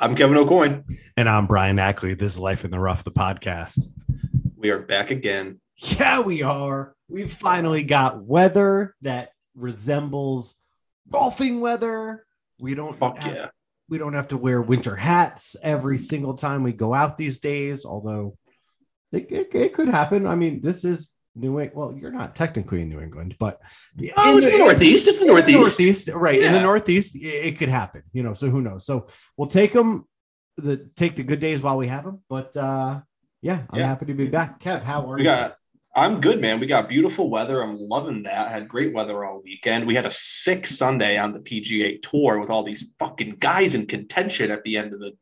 I'm Kevin O'Coin. And I'm Brian Ackley. This is Life in the Rough, the podcast. We are back again. Yeah, we are. We've finally got weather that resembles golfing weather. We don't Fuck have, yeah. we don't have to wear winter hats every single time we go out these days, although it, it, it could happen. I mean, this is New England. Well, you're not technically in New England, but Oh, in it's the Northeast. It's the Northeast. Northeast, right? In the Northeast, it, it could happen, you know. So who knows? So we'll take them, the take the good days while we have them. But uh yeah, I'm Yeah. happy to be back. Kev, how are We you? got. I'm good, man. We got beautiful weather. I'm loving that. Had great weather all weekend. We had a sick Sunday on the PGA Tour with all these fucking guys in contention at the end of the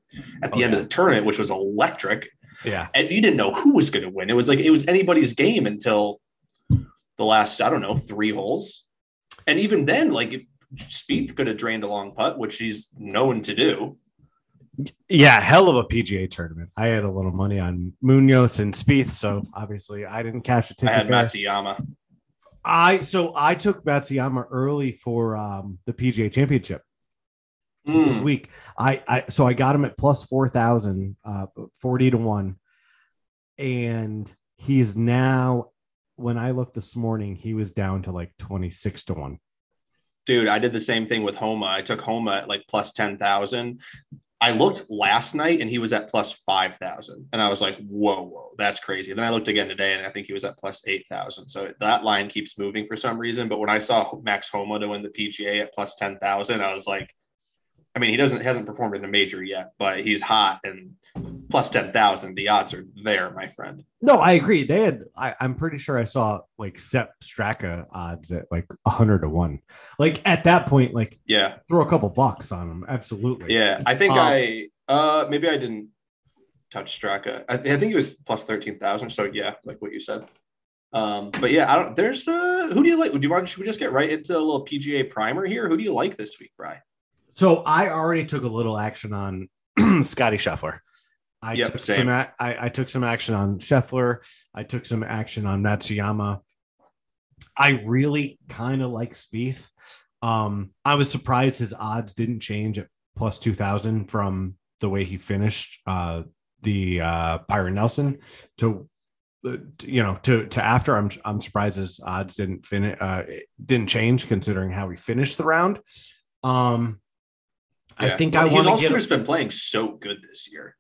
at the Oh, end yeah. of the tournament, which was electric. Yeah, And you didn't know who was going to win. It was like it was anybody's game until the last I don't know three holes, and even then, like Spieth could have drained a long putt, which he's known to do. yeah, hell of a PGA tournament. I had a little money on Munoz and Spieth, so obviously I didn't cash a I ticket. had there. Matsuyama. I so I took Matsuyama early for um the PGA Championship. This Mm. week. I, I so I got him at plus four thousand, uh, forty to one, and he's now. When I looked this morning, he was down to like twenty six to one. Dude, I did the same thing with Homa. I took Homa at like plus 10,000. I looked last night and he was at plus 5,000. And I was like, whoa, whoa, that's crazy. Then I looked again today and I think he was at plus 8,000. So that line keeps moving for some reason. But when I saw Max Homa to win the PGA at plus 10,000, I was like, I mean, he doesn't hasn't performed in a major yet, but he's hot and plus 10,000. The odds are there, my friend. No, I agree. They had. I, I'm pretty sure I saw like Sepp Straka odds at like hundred to one. Like at that point, like Yeah. throw a couple bucks on him. Absolutely. Yeah. I think Um, I, uh, maybe I didn't touch Straka. I, I think it was plus 13,000. So yeah, like what you said. Um, but yeah, I don't, there's, uh, who do you like? Do you want, should we just get right into a little PGA primer here? Who do you like this week, Bry? So I already took a little action on Scotty Scheffler. I Yep, took same. some. a- I, I took some action on Scheffler. I took some action on Matsuyama. I really kind of like Spieth. Um, I was surprised his odds didn't change at plus two thousand from the way he finished uh, the uh, Byron Nelson to uh, you know to to after. I'm I'm surprised his odds didn't finish uh, didn't change considering how he finished the round. Um, I think Well, I he's want to also get. just been playing so good this year.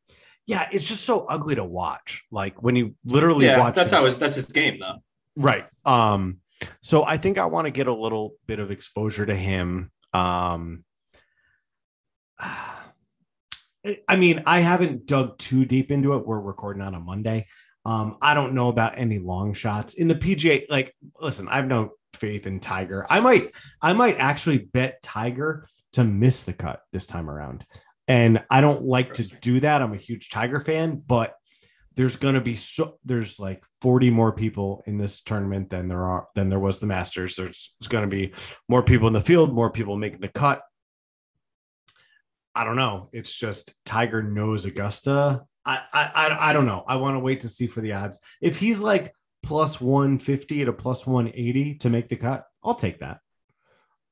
Yeah, it's just so ugly to watch. Like when you literally Yeah. watch. That's him- how his, that's his game though. right. Um, so I think I want to get a little bit of exposure to him. Um, I mean, I haven't dug too deep into it. We're recording on a Monday. Um, I don't know about any long shots in the PGA. Like, listen, I have no faith in Tiger. I might, I might actually bet Tiger to miss the cut this time around. And I don't like to do that. I'm a huge Tiger fan, but there's going to be so there's like 40 more people in this tournament than there are than there was the Masters. There's, there's going to be more people in the field, more people making the cut. I don't know. It's just Tiger knows Augusta. I I I, don't know. I want to wait to see for the odds. If he's like plus 150 to plus 180 to make the cut, I'll take that.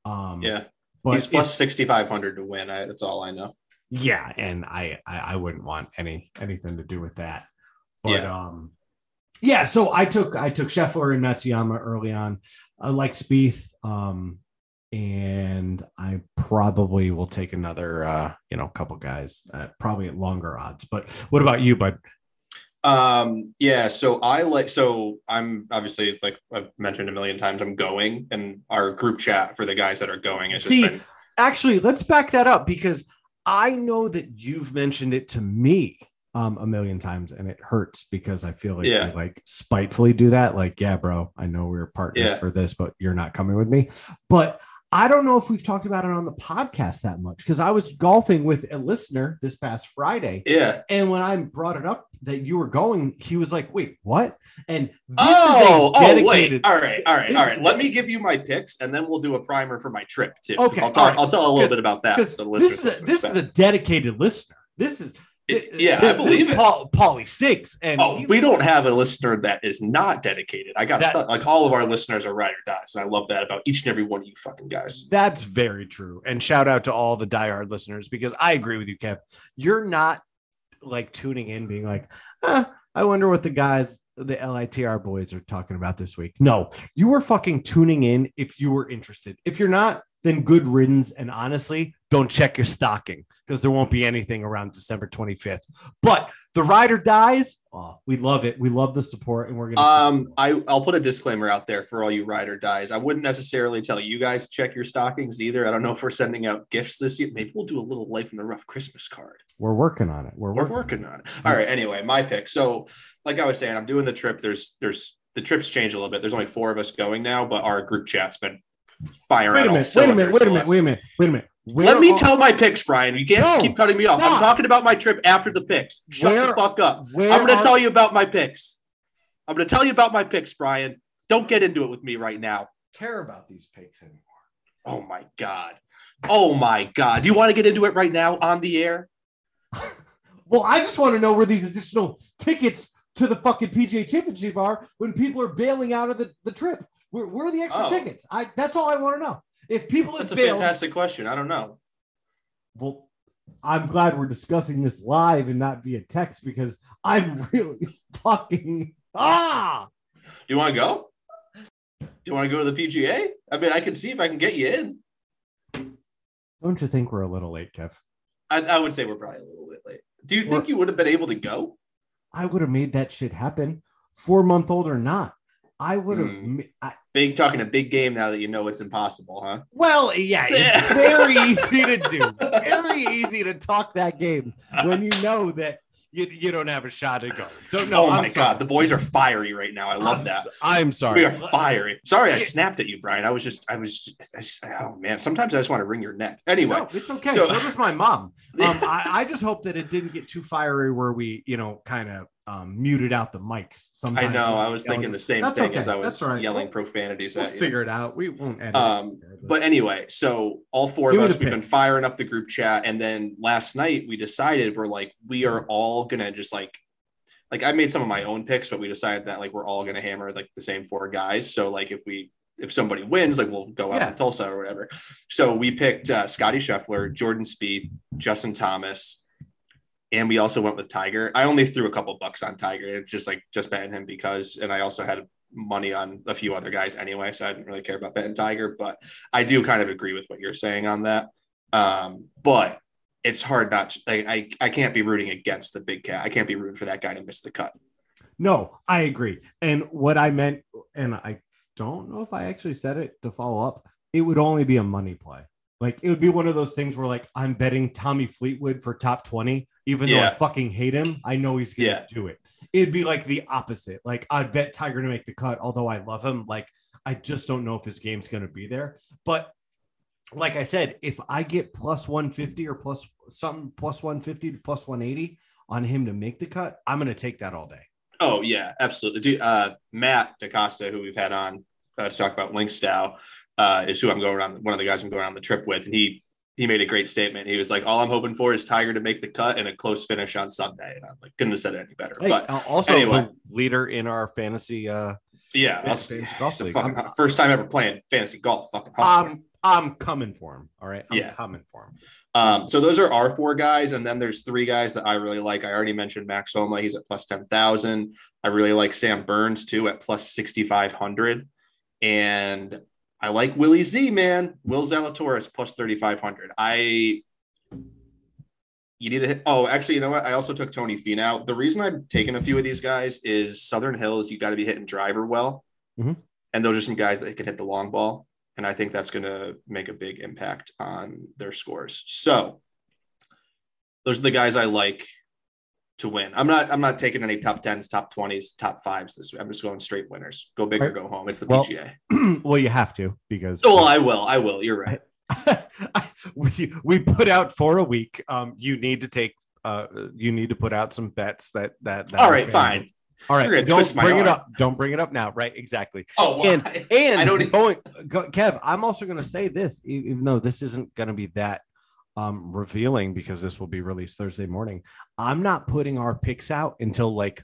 Um Yeah. But he's plus 6,500 to win. I, that's all I know. yeah, and I, I I wouldn't want any anything to do with that. But Yeah. um yeah, so I took I took Scheffler and Matsuyama early on. I like Spieth. Um and I probably will take another uh, you know, couple guys at probably at longer odds. But what about you, bud? Um, yeah, so I like so I'm obviously like I've mentioned a million times, I'm going and our group chat for the guys that are going. It's See, just been, Actually, let's back that up because I know that you've mentioned it to me um, a million times, and it hurts because I feel like Yeah. you like spitefully do that. Like, yeah, bro, I know we are partners Yeah. for this, but you're not coming with me. But I don't know if we've talked about it on the podcast that much because I was golfing with a listener this past Friday, yeah. and when I brought it up that you were going, he was like, "Wait, what?" And this Oh, is a oh, oh, wait. All right. All right. All right. Let me give you my picks, and then we'll do a primer for my trip too. Okay, I'll, talk, right. I'll tell a little bit about that. so the this is a, this is a dedicated listener. This is It- yeah, I believe it. Paul Paulie Sigs, and Oh, he- we don't have a listener that is not dedicated. I got to like all of our listeners are ride or dies, and I love that about each and every one of you fucking guys. That's very true. And shout out to all the diehard listeners because I agree with you, Kev. You're not like tuning in, being like, "Huh, I wonder what the guys, the LITR boys, are talking about this week. No, you were fucking tuning in if you were interested. If you're not, then good riddance. And honestly, don't check your stocking because there won't be anything around December 25th. But the rider dies. Oh, we love it. We love the support, and we're gonna. Um, I I'll put a disclaimer out there for all you rider dies. I wouldn't necessarily tell you guys to check your stockings either. I don't know if we're sending out gifts this year. Maybe we'll do a little life in the rough Christmas card. we're working on it. We're We're working. working on it. All right. Anyway, my pick. So, like I was saying, I'm doing the trip. There's there's the trips change a little bit. There's only four of us going now, but our group chat's been firing. Wait a minute. Wait a minute. Wait a minute. Wait a minute. Wait a minute. Where Let me are- tell my picks, Brian. You can't No, keep cutting me off. I'm talking about my trip after the picks. Shut Where- the fuck up. I'm going to tell you about my picks. I'm going to tell you about my picks, Brian. Don't get into it with me right now. care about these picks anymore. Oh my god. Oh my god. Do you want to get into it right now on the air? Well, I just want to know where these additional tickets to the fucking PGA Championship are when people are bailing out of the, the trip. Where, where are the extra Oh. tickets? I that's all I want to know. If people That's a have bailed, fantastic question. I don't know. well, I'm glad we're discussing this live and not via text because I'm really fucking ah. Do you want to go? Do you want to go to the PGA? I mean, I can see if I can get you in. Don't you think we're a little late, Kev? I, I would say we're probably a little bit late. Do you think We're- you would have been able to go? I would have made that shit happen, four month old or not. I would have. Ma- I, Big talking a big game now that you know it's impossible, huh? well, yeah, it's very easy to do. Very easy to talk that game when you know that you, you don't have a shot at go. So no, oh I'm my sorry. god, the boys are fiery right now. I love I'm that. so- I'm sorry. We are fiery. Sorry, I snapped at you, Brian. I was just, I was, just, I- oh man. Sometimes I just want to wring your neck. Anyway, No, it's okay. So, so- does my mom. Um, I, I just hope that it didn't get too fiery where we, you know, kind of um, muted out the mics. I know. I was thinking the same That's thing okay. as I was right. yelling We'll- profanities We'll at you. figure it out. We won't edit. Um. But anyway, so all four Give of us, we've been firing up the group chat. And then last night we decided we're like, we are all going to just like, like I made some of my own picks, but we decided that like we're all going to hammer like the same four guys. So like if we, if somebody wins, like we'll go out Yeah. to Tulsa or whatever. So we picked uh, Scotty Scheffler, Jordan Spieth, Justin Thomas, and we also went with Tiger. I only threw a couple bucks on Tiger, just like just betting him because, and I also had money on a few other guys anyway, so I didn't really care about betting Tiger. But I do kind of agree with what you're saying on that. Um, but it's hard not to, like, I I can't be rooting against the big cat. I can't be rooting for that guy to miss the cut. No, I agree. And what I meant, and I don't know if I actually said it to follow up, it would only be a money play. Like it would be one of those things where like I'm betting Tommy Fleetwood for top 20, even though I fucking hate him. I know he's gonna Yeah. do it. It'd be like the opposite. Like I'd bet Tiger to make the cut, although I love him. Like I just don't know if his game's gonna be there. But like I said, if I get plus 150 or plus something plus 150 to plus 180 on him to make the cut, I'm gonna take that all day. Oh yeah, absolutely. Dude, uh, Matt DaCosta, who we've had on uh, to talk about Link Style, uh, is who I'm going on. One of the guys I'm going on the trip with, and he he made a great statement. He was like, "All I'm hoping for is Tiger to make the cut and a close finish on Sunday." And I'm like, couldn't have said it any better. Hey, but also anyway. leader in our fantasy. Uh, yeah, fantasy it's golf league. fucking- first time ever playing fantasy golf. Fucking hustler. I'm I'm coming for him. All right, I'm Yeah. coming for him. Um, so those are our four guys, and then there's three guys that I really like. I already mentioned Max Homa; he's at plus ten thousand. I really like Sam Burns too at plus sixty five hundred, and I like Willie Z, man. Will Zalatoris plus thirty five hundred. I you need to hit. Oh, actually, you know what? I also took Tony Finau. The reason I'm taking a few of these guys is Southern Hills. You got to be hitting driver well, Mhm. and those are some guys that can hit the long ball and I think that's going to make a big impact on their scores. So those are the guys I like to win. I'm not I'm not taking any top 10s, top 20s, top 5s this week. I'm just going straight winners. Go big or go home. It's the Well- PGA. well, you have to because Oh, well, I will. I will. You're right. we we put out for a week. Um, you need to take. Uh, you need to put out some bets that that. that All right, fine. All right, don't bring it up. Don't bring it up now. Right, exactly. Oh, And- I- And I don't- going, Kev, I'm also going to say this, even though this isn't going to be that um, revealing because this will be released Thursday morning. I'm not putting our picks out until like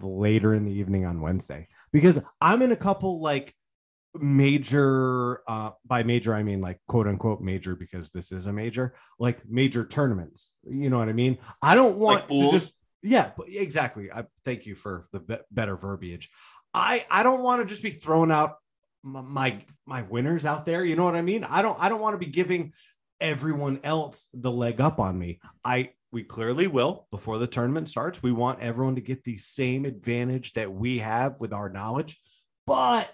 later in the evening on Wednesday because I'm in a couple like major uh by major i mean like quote unquote major because this is a major like major tournaments. You know what i mean? I don't want Like to just yeah exactly. I thank you for the be- better verbiage. I i don't want to just be throwing out my, my my winners out there. You know what i mean? I don't i don't want to be giving everyone else the leg up on me i we clearly will before the tournament starts we want everyone to get the same advantage that we have with our knowledge but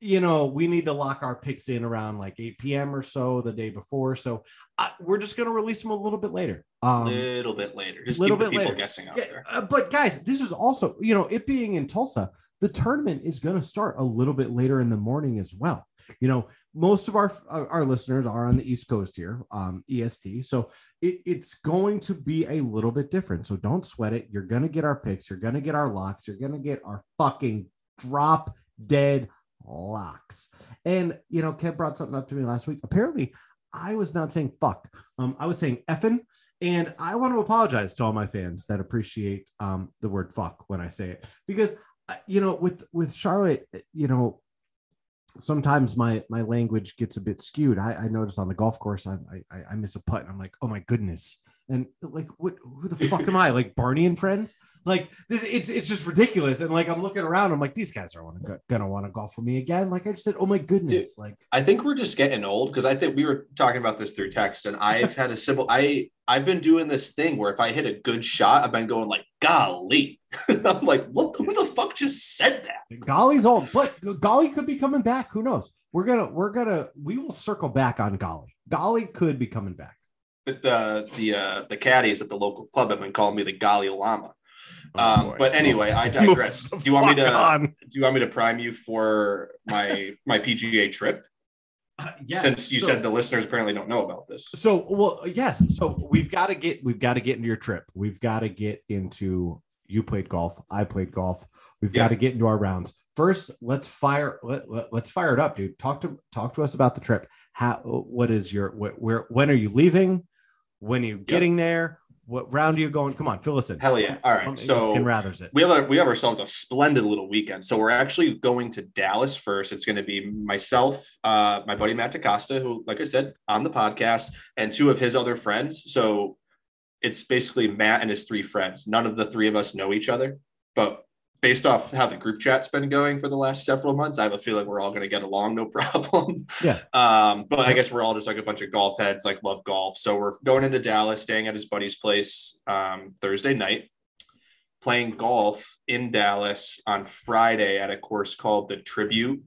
you know, we need to lock our picks in around like 8 p.m. or so the day before. So uh, we're just going to release them a little bit later. A Um, little bit later. Just little keep bit people later. guessing out yeah, there. uh, but guys, this is also, you know, it being in Tulsa, the tournament is going to start a little bit later in the morning as well. You know, most of our our, listeners are on the East Coast here, um, EST. So it, it's going to be a little bit different. So don't sweat it. You're to get our picks. You're to get our locks. You're to get our fucking drop dead locks. And you know, Kev brought something up to me last week. Apparently, I was not saying fuck. Um, I was saying effing. And I want to apologize to all my fans that appreciate um, the word fuck when I say it, because uh, you know, with with Charlotte, you know, sometimes my my language gets a bit skewed. I, I notice on the golf course, I, I I miss a putt, and I'm like, oh my goodness. And like, what? Who the fuck am I? Like Barney and Friends? Like this? It's it's just ridiculous. And like, I'm looking around. I'm like, these guys are wanna, gonna want to golf with me again. Like I just said, oh my goodness. like I think we're just getting old because I think we were talking about this through text, and I've had a simple. I I've been doing this thing where if I hit a good shot, I've been going like, "Golly!" I'm like, "What? Who the fuck just said that?" Golly's old, but Golly could be coming back. Who knows? We're gonna we're gonna we will circle back on Golly. Golly could be coming back. The the the, uh, the caddies at the local club have been calling me the Golly Llama. Um, boy. but anyway, I digress. Do you want me to? on. Do you want me to prime you for my my PGA trip? Uh, yes. Since you so, said the listeners apparently don't know about this. so. Well, yes. So we've got to get we've got to get into your trip. We've got to get into you played golf. I played golf. We've Yeah. got to get into our rounds. First, let's fire let, let, us fire it up, dude. Talk to talk to us about the trip. How what is your wh- where when are you leaving? When are you getting there? What round are you going? Come on, fill us in. Hell yeah! All right, so and Rathers it. we have a, we have ourselves a splendid little weekend. So we're actually going to Dallas first. It's going to be myself, uh, my buddy Matt DaCosta, who, like I said, on the podcast, and two of his other friends. So it's basically Matt and his three friends. None of the three of us know each other, but based off how the group chat's been going for the last several months, I have a feeling we're all going to get along, no problem. Yeah. Um, but I guess we're all just like a bunch of golf heads, like love golf. So we're going into Dallas, staying at his buddy's place um, Thursday night playing golf in Dallas on Friday at a course called the Tribute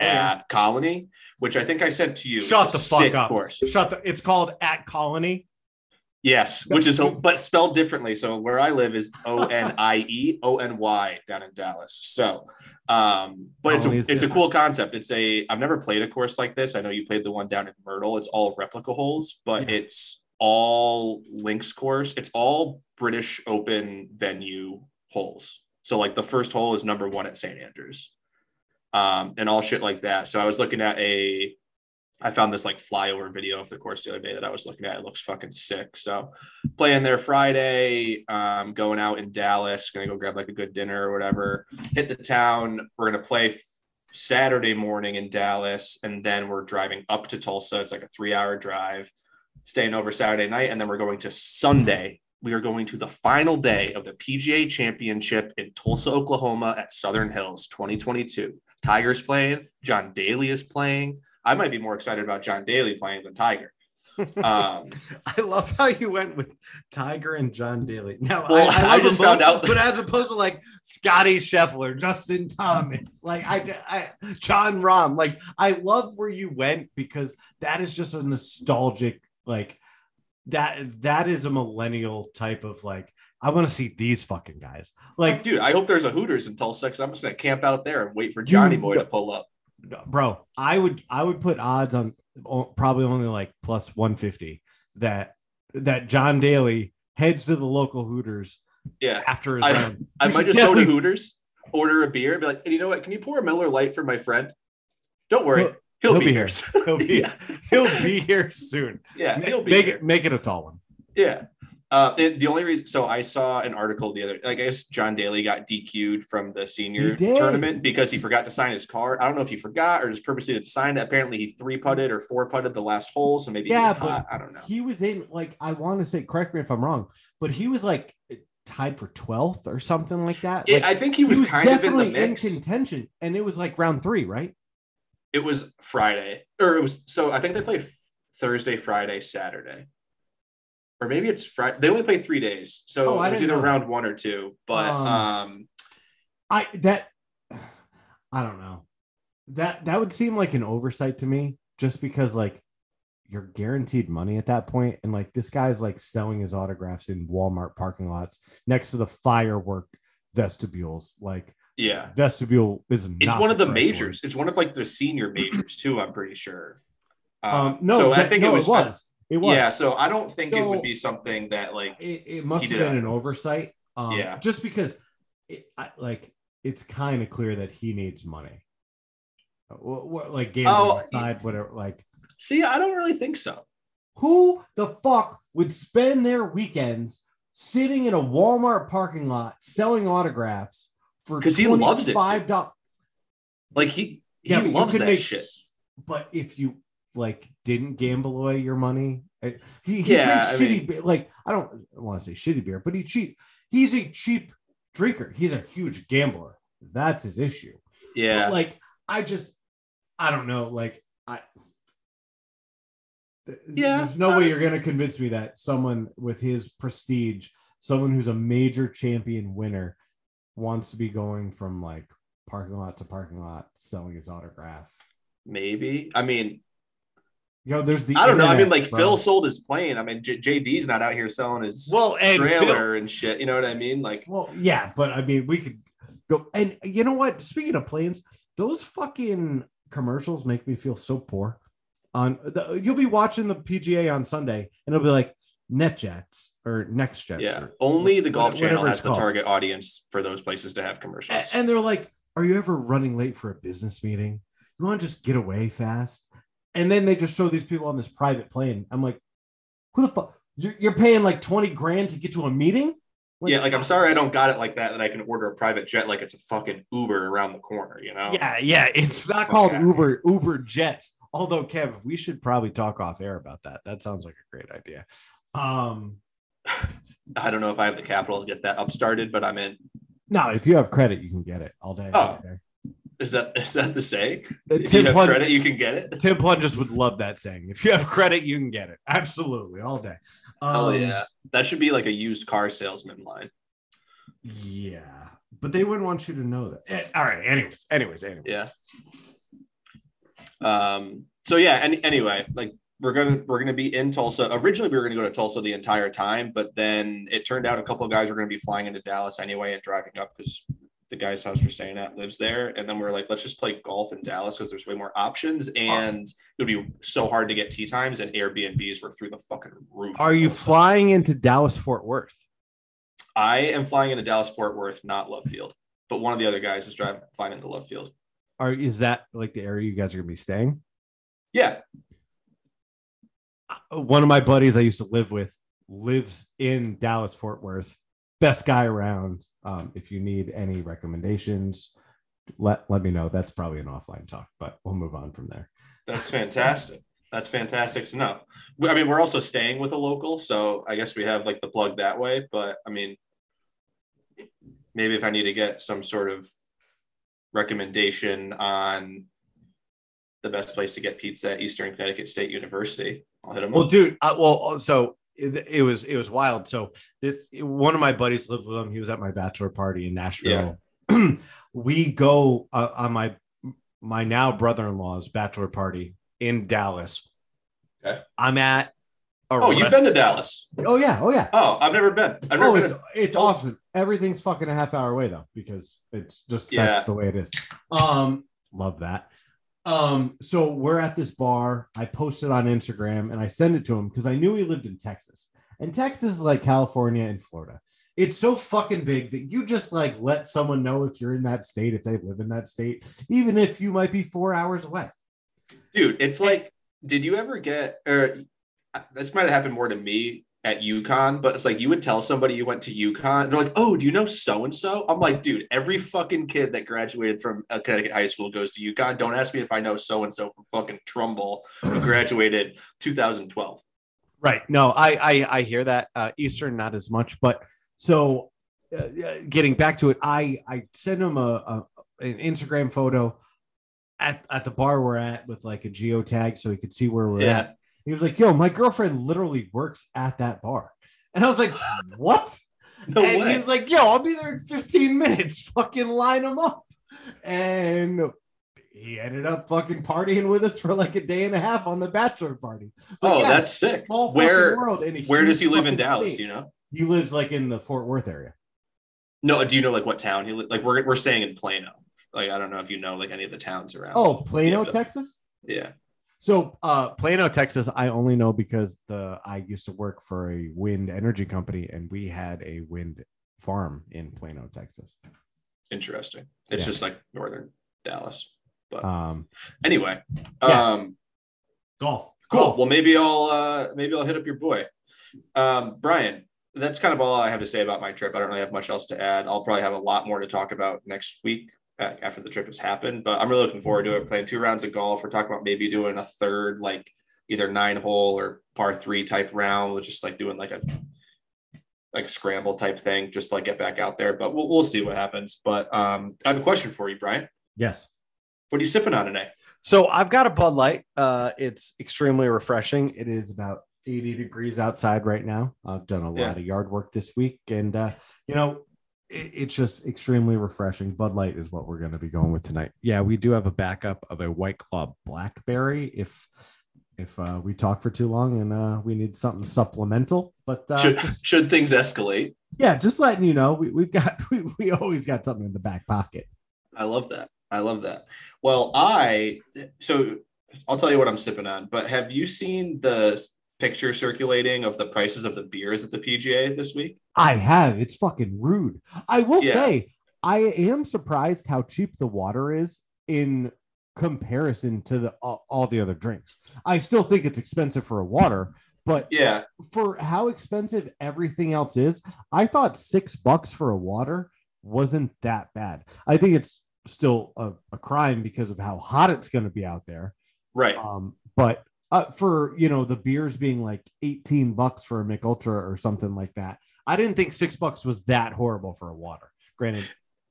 at Colony, which I think I sent to you. Shut the fuck up. Course. Shut the. It's called at Colony. Yes, which is but spelled differently. So where I live is O N I E O N Y down in Dallas. So, um, but it's a, it's a cool concept. It's a I've never played a course like this. I know you played the one down in Myrtle. It's all replica holes, but Yeah. it's all links course. It's all British Open venue holes. So like the first hole is number one at St Andrews, um, and all shit like that. So I was looking at a I found this like flyover video of the course the other day that I was looking at. It looks fucking sick. So playing there Friday, um, going out in Dallas, gonna go grab like a good dinner or whatever. Hit the town. We're gonna play Saturday morning in Dallas, and then we're driving up to Tulsa. It's like a three-hour drive, staying over Saturday night, and then we're going to Sunday. We are going to the final day of the PGA Championship in Tulsa, Oklahoma, at Southern Hills, 2022. Tiger's playing. John Daly is playing. I might be more excited about John Daly playing than Tiger. Um, I love how you went with Tiger and John Daly. Now, Well, I, I, I just found both, out- but as opposed to like Scotty Scheffler, Justin Thomas, like I, I, Jon Rahm, like I love where you went because that is just a nostalgic, like that. That is a millennial type of like. I want to see these fucking guys. like, dude, I hope there's a Hooters in Tulsa because I'm just gonna camp out there and wait for Johnny Boy to pull up. Bro, I would, I would put odds on probably only like plus one fifty that that John Daly heads to the local Hooters Yeah, after his I- round. I We might just go to Hooters, order a beer, and be like, hey, you know what? Can you pour a Miller Lite for my friend? Don't worry, Well- He'll, be, here. soon. He'll be yeah. he'll be here soon. yeah, he'll be make here. it make it a tall one. Yeah. Uh, it- the only reason, so I saw an article the other, I guess John Daly got DQ'd from the senior tournament because he forgot to sign his card. I don't know if he forgot or just purposely didn't sign it. Apparently, he three putted or four putted the last hole, so maybe Yeah, he was but. I don't know. He was in like I want to say, correct me if I'm wrong, but he was like tied for 12th or something like that. Like, I think he was, kind of in the definitely in contention, and it was like round three, right? it was Friday, or it was so. I think they played Thursday, Friday, Saturday, or maybe it's Friday. They only played three days, so Oh, was either know. round one or two. But Um, um, I that I don't know. That that would seem like an oversight to me, just because like you're guaranteed money at that point, and like this guy's like selling his autographs in Walmart parking lots next to the firework vestibules. Like yeah, vestibule is it's one of the majors. It's one of like the senior majors too. I'm pretty sure. Um, no, so I think no, it was. It was. It was. Yeah, so I don't think it would be something that like it, it must have been an oversight. Um, Yeah. just because, it, I, like, it's kind of clear that he needs money. What, what, like gambling Oh, aside, whatever. Like, see. I don't really think so. who the fuck would spend their weekends sitting in a Walmart parking lot selling autographs for because he loves it. Five dollars. Like he he Yeah, loves that make shit. But if you like didn't gamble away your money, he, he Yeah, drinks I shitty mean- beer. Like I don't want to say shitty beer, but he cheap. He's a cheap drinker. He's a huge gambler. That's his issue. Yeah, But, like I just, I don't know. Like I. Yeah, there's no I- way you're going to convince me that someone with his prestige, someone who's a major champion winner, wants to be going from like parking lot to parking lot selling his autograph. maybe. I mean, You know, there's the I don't know. I mean, like bro. Phil sold his plane. I mean, J- JD's not out here selling his Well, and Phil, trailer and shit. You know what I mean? Like, well, yeah, but I mean, we could go. And you know what? Speaking of planes, those fucking commercials make me feel so poor. On the, you'll be watching the PGA on Sunday, and it'll be like NetJets or NextJets. yeah, or- only the Golf whatever Channel it's has the called. target audience for those places to have commercials. A- and they're like, "Are you ever running late for a business meeting? You want to just get away fast?" And then they just show these people on this private plane. I'm like, "Who the fuck? You're, you're paying like twenty grand to get to a meeting?" yeah, like I'm sorry I don't got it like that. That I can order a private jet like it's a fucking Uber around the corner. You know? Yeah, yeah. It's not called Okay. Uber Uber Jets. Although, Kev, we should probably talk off air about that. That sounds like a great idea. Um, I don't know if I have the capital to get that up started, but I'm in. no, if you have credit, you can get it all day. Oh. Is that is that the saying? If you have credit, you can get it. Tim Plunges would love that saying. If you have credit, you can get it. Absolutely, all day. Oh Um, yeah, that should be like a used car salesman line. yeah. But they wouldn't want you to know that. Eh, all right. Anyways, anyways, anyways. Yeah. Um. So yeah. Any, anyway, like we're gonna we're gonna be in Tulsa. Originally, we were gonna go to Tulsa the entire time, but then it turned out a couple of guys were gonna be flying into Dallas anyway and driving up because the guy's house we're staying at lives there. And then we are like, let's just play golf in Dallas because there's way more options, and it would be so hard to get tee times and Airbnbs were through the fucking roof. Are you flying into Dallas Fort Worth? I am flying into Dallas Fort Worth, not Love Field, but one of the other guys is driving flying into Love Field. Are is that like the area you guys are gonna be staying? Yeah. Uh, one of my buddies I used to live with lives in Dallas Fort Worth. Best guy around. Um, if you need any recommendations, let let me know. That's probably an offline talk, but we'll move on from there. That's fantastic. That's fantastic to know. I mean, we're also staying with a local, so I guess we have like the plug that way. But I mean, maybe if I need to get some sort of recommendation on the best place to get pizza at Eastern Connecticut State University, I'll hit them Well, up. dude, uh, well, so it, it was it was wild. So this one of my buddies lived with him. He was at my bachelor party in Nashville. we go uh, on my my now brother-in-law's bachelor party in Dallas. Okay. I'm at. A Oh, you've been to Dallas? Oh yeah, oh yeah. Oh, I've never been. I've never Oh, been. it's it's Tulsa. awesome. Everything's fucking a half hour away though, because it's just Yeah. that's the way it is. Um, love that. Um, so we're at this bar. I posted on Instagram and I send it to him because I knew he lived in Texas. And Texas is like California and Florida. It's so fucking big that you just like let someone know if you're in that state, if they live in that state, even if you might be four hours away. Dude, it's like, did you ever get or this might have happened more to me at UConn, but it's like you would tell somebody you went to UConn, they're like, "Oh, do you know so and so?" I'm like, "Dude, every fucking kid that graduated from Connecticut high school goes to UConn. Don't ask me if I know so and so from fucking Trumbull who graduated 2012." Right. No, I I, I hear that. Uh, Eastern not as much, but so uh, uh getting back to it, I I sent him a, a an Instagram photo at at the bar we're at with like a geotag so he could see where we're Yeah. at. He was like, "Yo, my girlfriend literally works at that bar," and I was like, "What?" No and way. he was like, "Yo, I'll be there in 15 minutes. Fucking line him up." And he ended up fucking partying with us for like a day and a half on the bachelor party. But oh, yeah, that's sick. Where where does he live in Dallas? state. You know? He lives like in the Fort Worth area. No, do you know like what town he li- like? We're we're staying in Plano. Like I don't know if you know like any of the towns around. Oh, Plano, Texas. Yeah. So, uh, Plano, Texas, I only know because the I used to work for a wind energy company, and we had a wind farm in Plano, Texas. Interesting. It's Yeah. just like northern Dallas. But Um, anyway, yeah. um, golf, cool. Well, maybe I'll uh, maybe I'll hit up your boy, um, Brian. That's kind of all I have to say about my trip. I don't really have much else to add. I'll probably have a lot more to talk about next week after the trip has happened. But I'm really looking forward to it. Playing two rounds of golf. We're talking about maybe doing a third, like either nine hole or par three type round, with just like doing like a like a scramble type thing, just to, like get back out there. But we'll we'll see what happens. But um, I have a question for you, Brian. Yes. What are you sipping on today? So I've got a Bud Light. Uh, it's extremely refreshing. It is about 80 degrees outside right now. I've done a lot Yeah. of yard work this week, and uh, you know, it's just extremely refreshing. Bud Light is what we're going to be going with tonight. Yeah, we do have a backup of a White Claw Blackberry if if uh, we talk for too long and uh, we need something supplemental. But uh, should just- should things escalate? yeah, just letting you know, we, we've got we, we always got something in the back pocket. I love that. I love that. Well, I so I'll tell you what I'm sipping on. But have you seen the picture circulating of the prices of the beers at the PGA this week? I have. It's fucking rude. I will Yeah. say, I am surprised how cheap the water is in comparison to the all, all the other drinks. I still think it's expensive for a water, but Yeah, for how expensive everything else is, I thought six bucks for a water wasn't that bad. I think it's still a, a crime because of how hot it's going to be out there. right. Um, but uh, for you know the beers being like 18 bucks for a Mick Ultra or something like that, I didn't think six bucks was that horrible for a water. Granted,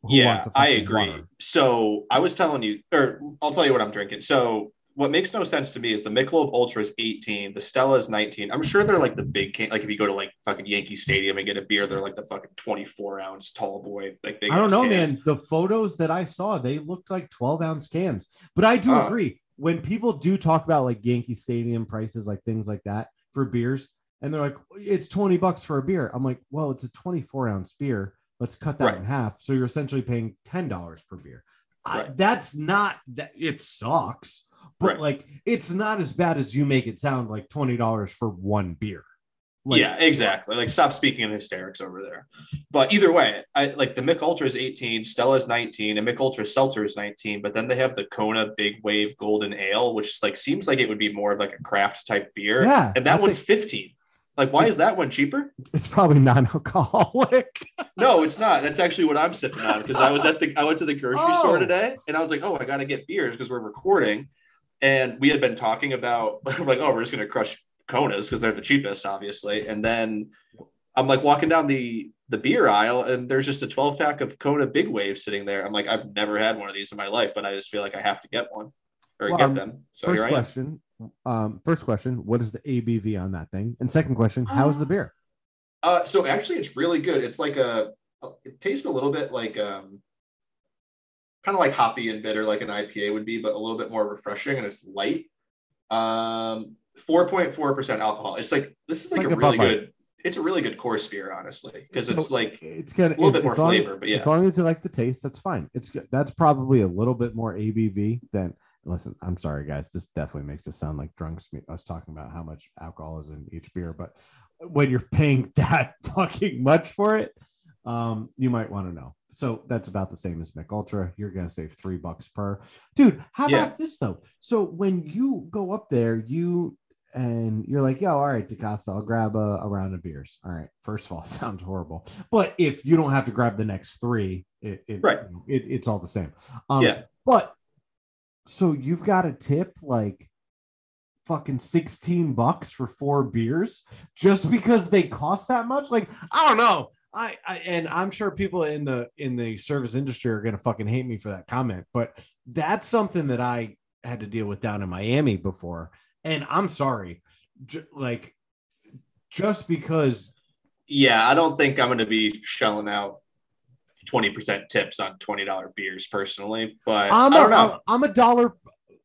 yeah, I agree. water? So I was telling you, or I'll tell you what I'm drinking. So what makes no sense to me is the Michelob Ultra is 18, the Stella is 19. I'm sure they're like the big can. Like if you go to like fucking Yankee Stadium and get a beer, they're like the fucking 24 ounce tall boy, like big. I don't know, cans. man. The photos that I saw, they looked like 12 ounce cans. But I do Oh. agree when people do talk about like Yankee Stadium prices, like things like that for beers, and they're like, it's 20 bucks for a beer. I'm like, well, it's a 24 ounce beer. Let's cut that Right. in half. So you're essentially paying $10 per beer. I- that's not that it sucks, but Right. like it's not as bad as you make it sound like $20 for one beer. Like, yeah, exactly. Like stop speaking in hysterics over there. But either way, I like the Mick Ultra is 18, Stella's 19, and Mick Ultra Seltzer is 19, but then they have the Kona Big Wave Golden Ale, which like seems like it would be more of like a craft type beer. Yeah, And that I one's think 15. Like, why is that one cheaper? it's probably non-alcoholic. No, it's not. That's actually what I'm sipping on because I was at the I went to the grocery Oh. store today and I was like, oh, I gotta get beers because we're recording. And we had been talking about like, oh, we're just gonna crush Konas because they're the cheapest, obviously. And then I'm like walking down the the beer aisle and there's just a 12 pack of Kona Big Wave sitting there. I'm like, I've never had one of these in my life, but I just feel like I have to get one or Well, get um, them. So first here I am. question um first question what is the abv on that thing and second question how is the beer Uh, so actually, it's really good. It's like a, it tastes a little bit like, um, kind of like hoppy and bitter, like an IPA would be, but a little bit more refreshing, and it's light. Um, four point four percent alcohol. It's like this is like, Like a a really good. It's a really good course beer, honestly, because it's So, like it's got a little if- bit more long- flavor. But yeah, as long as you like the taste that's fine it's good that's probably a little bit more abv than listen i'm sorry guys this definitely makes it sound like drunks me us talking about how much alcohol is in each beer but when you're paying that fucking much for it um you might want to know so that's about the same as Mick Ultra. You're gonna save three bucks per dude. How Yeah. about this though? So when you go up there, you and you're like, yo, all right, DaCosta, I'll grab a, a round of beers. All right. First of all, sounds horrible. But if you don't have to grab the next three, it, it, Right. it it's all the same. Um, Yeah. But so you've got a tip like fucking 16 bucks for four beers just because they cost that much? Like, I don't know. I, I and I'm sure people in the in the service industry are gonna fucking hate me for that comment, but that's something that I had to deal with down in Miami before. And I'm sorry, J- like just because Yeah, I don't think I'm going to be shelling out 20% tips on $20 beers personally, but I'm I a, don't know. I'm a dollar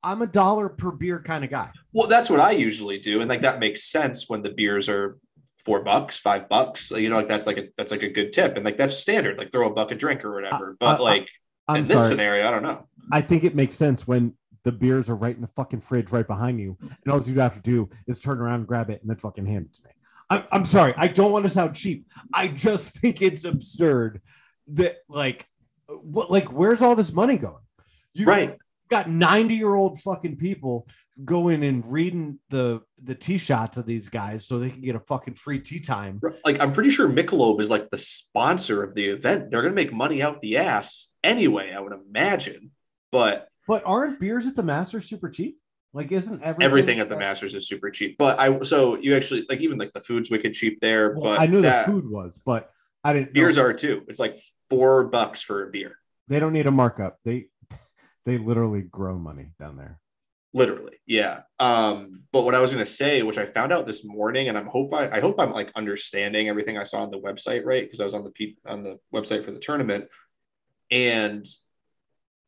I'm a dollar per beer kind of guy. Well, that's what I usually do, and like that makes sense when the beers are four bucks, five bucks. You know, like that's like a that's like a good tip, and like that's standard. Like throw a buck a drink or whatever. But I- like I'm in this sorry. scenario, I don't know. I think it makes sense when the beers are right in the fucking fridge right behind you, and all you have to do is turn around and grab it and then fucking hand it to me. I'm, I'm sorry, I don't want to sound cheap. I just think it's absurd that like, what like where's all this money going? You Right. got 90 year old fucking people going and reading the the tee shots of these guys so they can get a fucking free tee time. Like I'm pretty sure Michelob is like the sponsor of the event. They're gonna make money out the ass anyway. I would imagine, but But aren't beers at the Masters super cheap? Like, isn't everything, everything at the Masters is super cheap. But I so you actually like even like the food's wicked cheap there. Well, but I knew that, the food was, but I didn't. know- beers are too. It's like four bucks for a beer. They don't need a markup. They they literally grow money down there. literally yeah um but what i was going to say which i found out this morning and i'm hope I, I hope i'm like understanding everything i saw on the website right because i was on the pe- on the website for the tournament and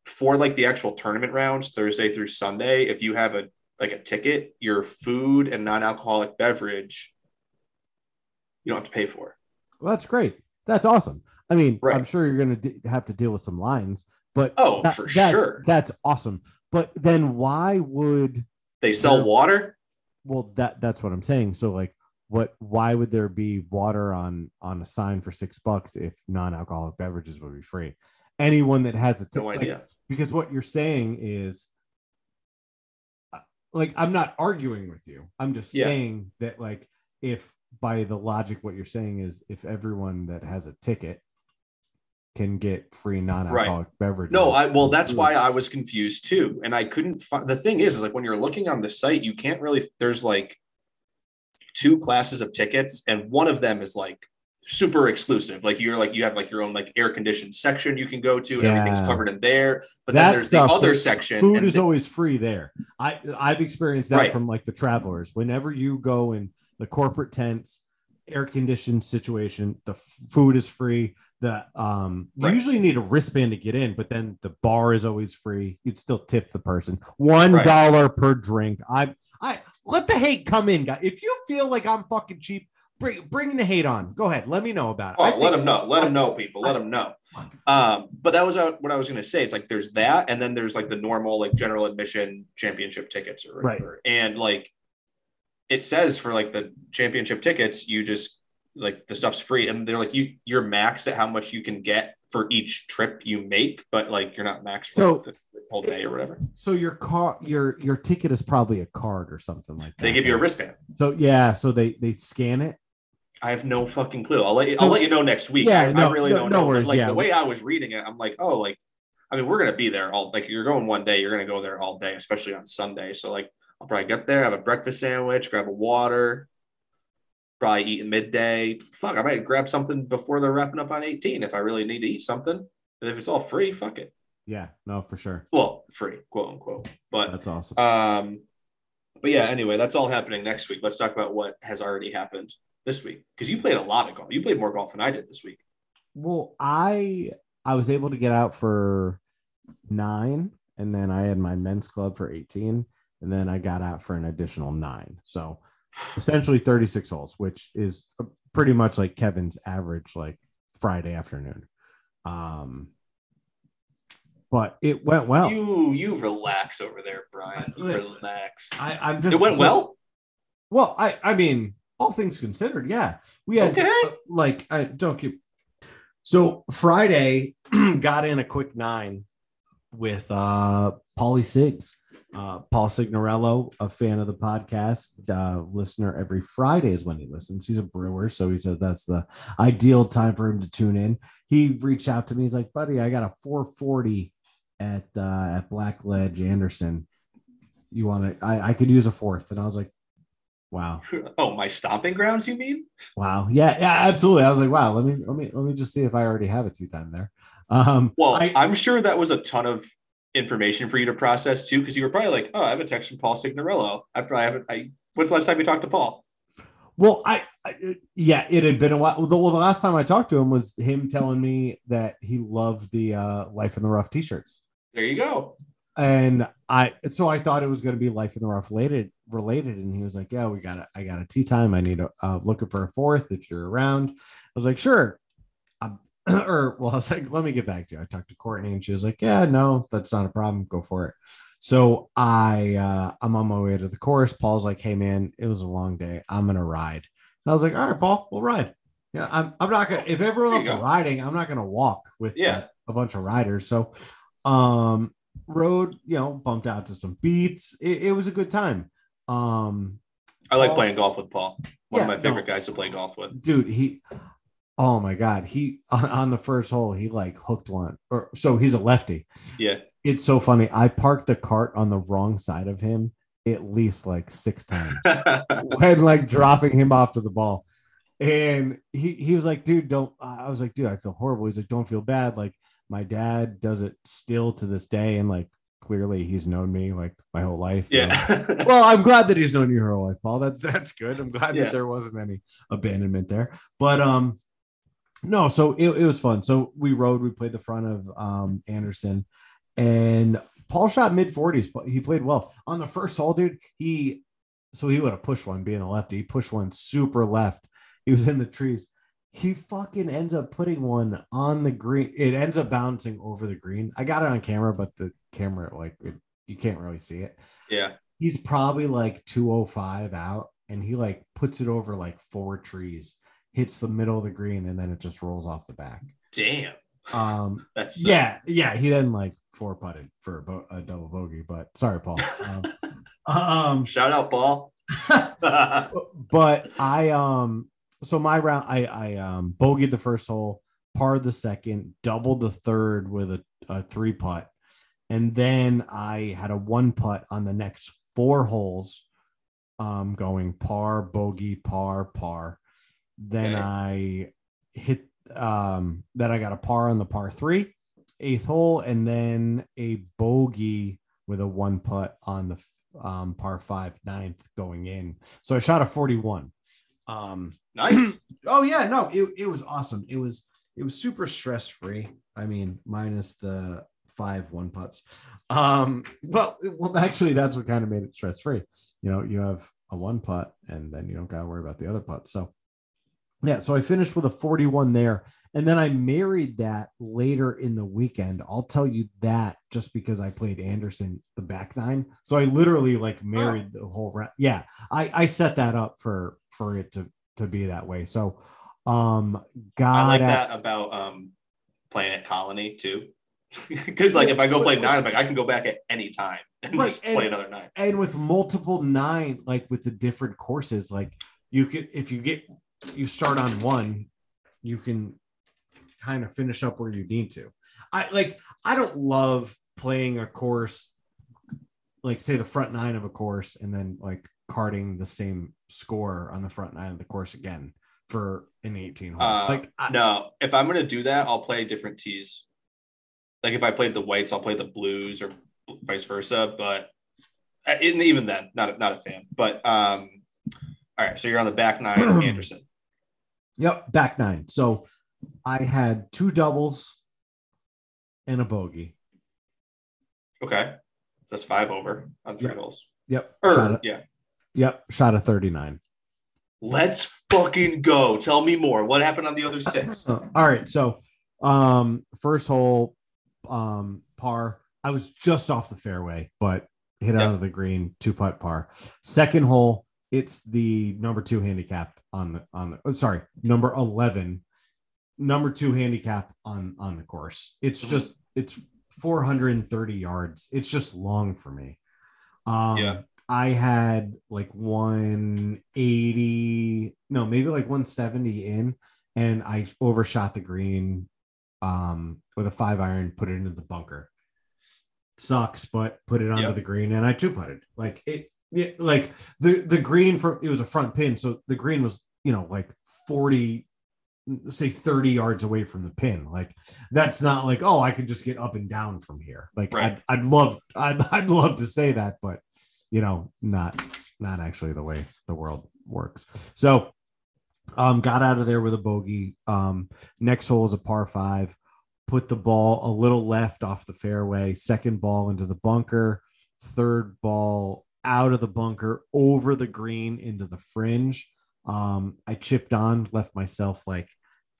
for like the actual tournament rounds thursday through sunday if you have a like a ticket your food and non-alcoholic beverage you don't have to pay for Well, that's great. That's awesome. I mean, Right. I'm sure you're going to have to deal with some lines, but Oh, that- for that's, sure. That's awesome. But then why would they sell Yeah. water well that that's what I'm saying. So like what why would there be water on on a sign for 6 bucks if non-alcoholic beverages would be free? Anyone that has a no like, idea because what you're saying is uh, like i'm not arguing with you i'm just Yeah. saying that like if by the logic what you're saying is if everyone that has a ticket can get free non-alcoholic beverages No, I well, that's why I was confused too, and I couldn't find. The thing is, is like when you're looking on the site, you can't really. There's like two classes of tickets, and one of them is like super exclusive. Like you're like you have like your own like air conditioned section you can go to. Everything's covered in there, but That then there's the other section. food is the- always free there i i've experienced that Right. from like the travelers whenever you go in the corporate tents air conditioned situation the f- food is free the um you usually need a wristband to get in but then the bar is always free you'd still tip the person one Right. per drink i i let the hate come in guys if you feel like i'm fucking cheap bring bring the hate on go ahead let me know about it Oh, let them know. Let them know, people. Let them know. Um, but that was what I was going to say. It's like there's that, and then there's like the normal like general admission championship tickets or Right. whatever. And like it says for like the championship tickets, you just like the stuff's free, and they're like you you're maxed at how much you can get for each trip you make, but like you're not maxed for So- like, the whole day or whatever. so your car your your ticket is probably a card or something like that They give you a right? wristband. so yeah so they they scan it I have no fucking clue. I'll let you. I'll let you know next week. Yeah, I, I really no- don't no know. But, worries, like yeah. the way I was reading it, I'm like, oh, like, I mean, we're gonna be there all. Like, you're going one day, you're gonna go there all day, especially on Sunday. So like, I'll probably get there, have a breakfast sandwich, grab a water, probably eat at midday. Fuck, I might grab something before they're wrapping up on 18 if I really need to eat something. And if it's all free, fuck it. Yeah, no, for sure. Well, free, quote unquote. But That's awesome. um, but yeah, anyway, that's all happening next week. Let's talk about what has already happened this week because you played a lot of golf. You played more golf than I did this week. well, I I was able to get out for nine, and then I had my men's club for 18, and then I got out for an additional nine. So essentially 36 holes, which is pretty much like Kevin's average like Friday afternoon. Um but it went well. You you relax over there, Brian. You relax. I, I'm just It went so- well. Well, I I mean, all things considered, yeah. We had Okay. uh, like I don't get So Friday got in a quick nine with uh Paulie Sigs. Uh, Paul Signorello, a fan of the podcast, uh, listener every Friday is when he listens. He's a brewer, so he said that's the ideal time for him to tune in. He reached out to me. He's like, "Buddy, I got a 440 at uh, at Black Ledge Anderson. You want to? I, I could use a fourth. And I was like, "Wow, Oh, my stomping grounds, you mean? wow, yeah, yeah, absolutely." I was like, "Wow, let me let me let me just see if I already have a two time there." Um, Well, I- am sure that was a ton of information for you to process too, because you were probably like, "Oh, I have a text from Paul Signorello." I probably haven't. I when's the last time you talked to Paul? Well, I, I yeah, it had been a while. The, well, the last time I talked to him was him telling me that he loved the uh, Life in the Rough T-shirts, There you go. And I so I thought it was going to be Life in the Rough related related, and he was like, "Yeah, we got a, I got a tee time. I need a uh, looking for a fourth if you're around." I was like, "Sure." I'm, or well, I was like, "Let me get back to you." I talked to Courtney, and she was like, "Yeah, no, that's not a problem. Go for it." So I uh I'm on my way to the course. Paul's like, hey man, it was a long day. I'm gonna ride. And I was like, all right, Paul, we'll ride. Yeah, I'm I'm not gonna if everyone else is go. riding, I'm not gonna walk with Yeah. uh, a bunch of riders. So um rode, you know, bumped out to some beats. It, it was a good time. Um I like Paul- playing golf with Paul. One Yeah, of my favorite no. guys to play golf with. dude, he oh my god, he on, on the first hole, he like hooked one, or so he's a lefty. Yeah. It's so funny. I parked the cart on the wrong side of him at least like six times. when like dropping him off to the ball. And he he was like, dude, don't I was like, dude, I feel horrible. He's like, don't feel bad. Like my dad does it still to this day. And like clearly he's known me like my whole life. yeah. Well, I'm glad that he's known you your whole life, Paul. That's that's good. I'm glad Yeah. that there wasn't any abandonment there. But um no, so it, it was fun. So we rode, we played the front of um Anderson and Paul shot mid 40s, but he played well. On the first hole, dude, he so he would have pushed one being a lefty. He pushed one super left. He was in the trees. He fucking ends up putting one on the green. It ends up bouncing over the green. I got it on camera, but the camera, like, it, you can't really see it yeah. he's probably like 205 out and he like puts it over like four trees hits the middle of the green and then it just rolls off the back Damn. um That's yeah yeah he then like four putted for a, bo- a double bogey but sorry paul um, um Shout out, Paul. but i um so my round i i um bogeyed the first hole parred the second doubled the third with a, a three putt. And then i had a one putt on the next four holes um going par bogey par par. Then Okay. i hit um then i got a par on the par three eighth hole and then a bogey with a one putt on the um par five ninth going in. So i shot a 41 um nice. oh yeah no it, it was awesome. It was it was super stress free i mean minus the five one putts. Um well well actually that's what kind of made it stress free you know you have a one putt and then you don't gotta worry about the other putt. So yeah so i finished with a 41 there. And then i married that later in the weekend. I'll tell you that just because i played anderson the back nine. So i literally like married the whole round. Yeah i i set that up for for it to to be that way so um got I like at- that about um playing at Colony too. Because like if I go play nine, like I can go back at any time and Right, just and- play another nine. and with multiple nine like with the different courses like you could if you get you start on one you can kind of finish up where you need to i like i don't love playing a course like say the front nine of a course and then like carding the same score on the front nine of the course again for an 18 hole Uh, like I, no, if I'm gonna do that, I'll play different tees. Like if I played the whites, I'll play the blues or vice versa. But uh, and even then, not a, not a fan. But um, all right. So you're on the back nine, Anderson. yep back nine so i had two doubles and a bogey Okay, that's five over on three Yeah. holes. yep Or shot a, yeah, yep shot a 39 let's fucking go. Tell me more. What happened on the other six? Uh, all right. So, um, first hole, um, par. I was just off the fairway, but hit out of the green, two putt par. Second hole, it's the number two handicap on the on the. Oh, sorry, number eleven. number two handicap on on the course. It's Mhm. just it's 430 yards. It's just long for me. Um, Yeah. I had like 180, no, maybe like 170 in, and I overshot the green um, with a five iron, put it into the bunker. Sucks, but put it onto Yep. the green, and I two putted. Like it, it, like the the green for it was a front pin, so the green was you know like 40 say 30 yards away from the pin like that's not like oh i could just get up and down from here like Right. I'd, I'd love I'd, I'd love to say that but you know not not actually the way the world works. So um got out of there with a bogey. Um next hole is a par five. Put the ball a little left off the fairway. Second ball into the bunker. Third ball out of the bunker over the green into the fringe. Um i chipped on left myself like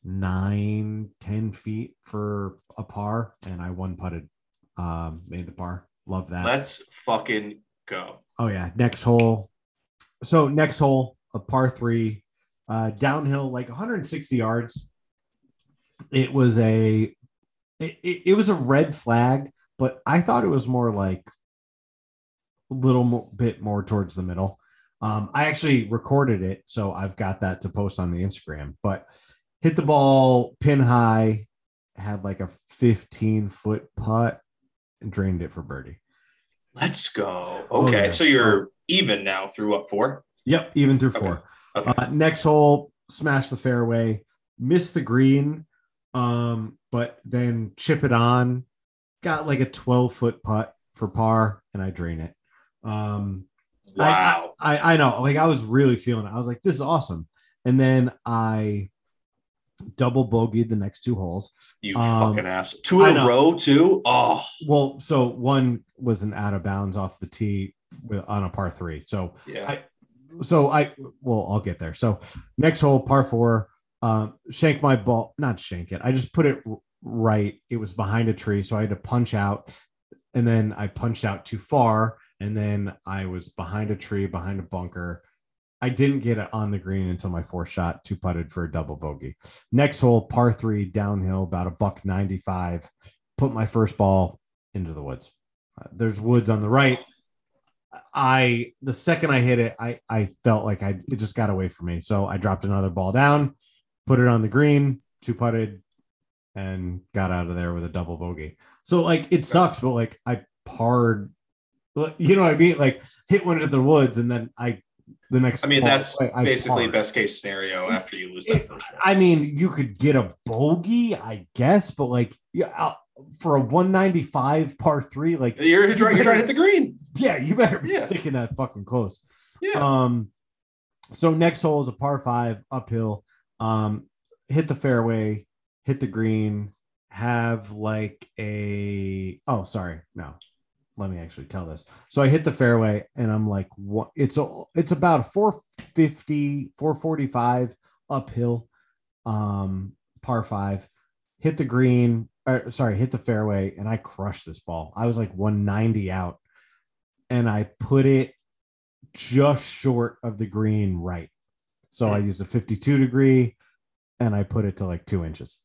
nine ten feet for a par and i one putted um made the par. Love that. Let's fucking go. Oh yeah, next hole. So next hole, a par three, uh, downhill like 160 yards. It was a, it, it, it was a red flag, but I thought it was more like a little bit more towards the middle. Um, I actually recorded it, so I've got that to post on the Instagram. But hit the ball pin high, had like a 15 foot putt, and drained it for birdie. Let's go. Oh, Okay. yeah. So you're even now through what four? Yep, even through four. Okay. Uh, next hole, smash the fairway, miss the green, um, but then chip it on. Got like a 12 foot putt for par, and I drain it. Um, wow. I, I know, like I was really feeling it. I was like, this is awesome. And then I double bogeyed the next two holes. you um, fucking ass. Two in a row, too. Oh, Well, so one was an out of bounds off the tee with on a par three. So yeah. I- so I well, I'll get there. So next hole, par four, um, shank my ball, not shank it. I just put it right. It was behind a tree, so I had to punch out, and then I punched out too far, and then I was behind a tree, behind a bunker. I didn't get it on the green until my fourth shot, two putted for a double bogey. Next hole, par three, downhill, about a buck ninety five. Put my first ball into the woods. Uh, there's woods on the right. I the second I hit it, I I felt like I it just got away from me. So I dropped another ball down, put it on the green, two putted, and got out of there with a double bogey. So like it sucks, but like I parred, you know what I mean? Like hit one into the woods, and then I the next. I mean, that's I- I basically parred. best case scenario after you lose that first one. I mean, you could get a bogey, I guess, but like yeah, for a 195 par three, like You're, you're, trying, you're trying to hit the green. yeah, you better be Yeah. sticking that fucking close. Yeah. Um, so next hole is a par five uphill. Um, hit the fairway, hit the green, have like a oh sorry, no. Let me actually tell this. So I hit the fairway and I'm like, what it's a it's about 450, 445 uphill, um, par five, hit the green, or sorry, hit the fairway, and I crushed this ball. I was like 190 out and I put it just short of the green right. So I used a 52 degree and I put it to like two inches.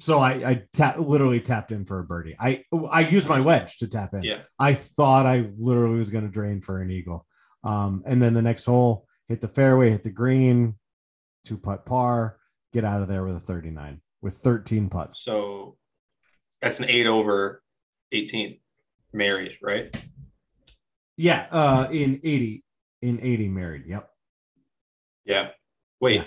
So I, I tap, literally tapped in for a birdie. I I used my wedge to tap in. Yeah. I thought I literally was going to drain for an eagle. Um, and then the next hole, hit the fairway, hit the green, two putt par, get out of there with a 39 with 13 putts. So that's an eight over 18 married, right? Yeah, uh, in 80, in 80 married. Yep. Yeah. Wait. Yeah.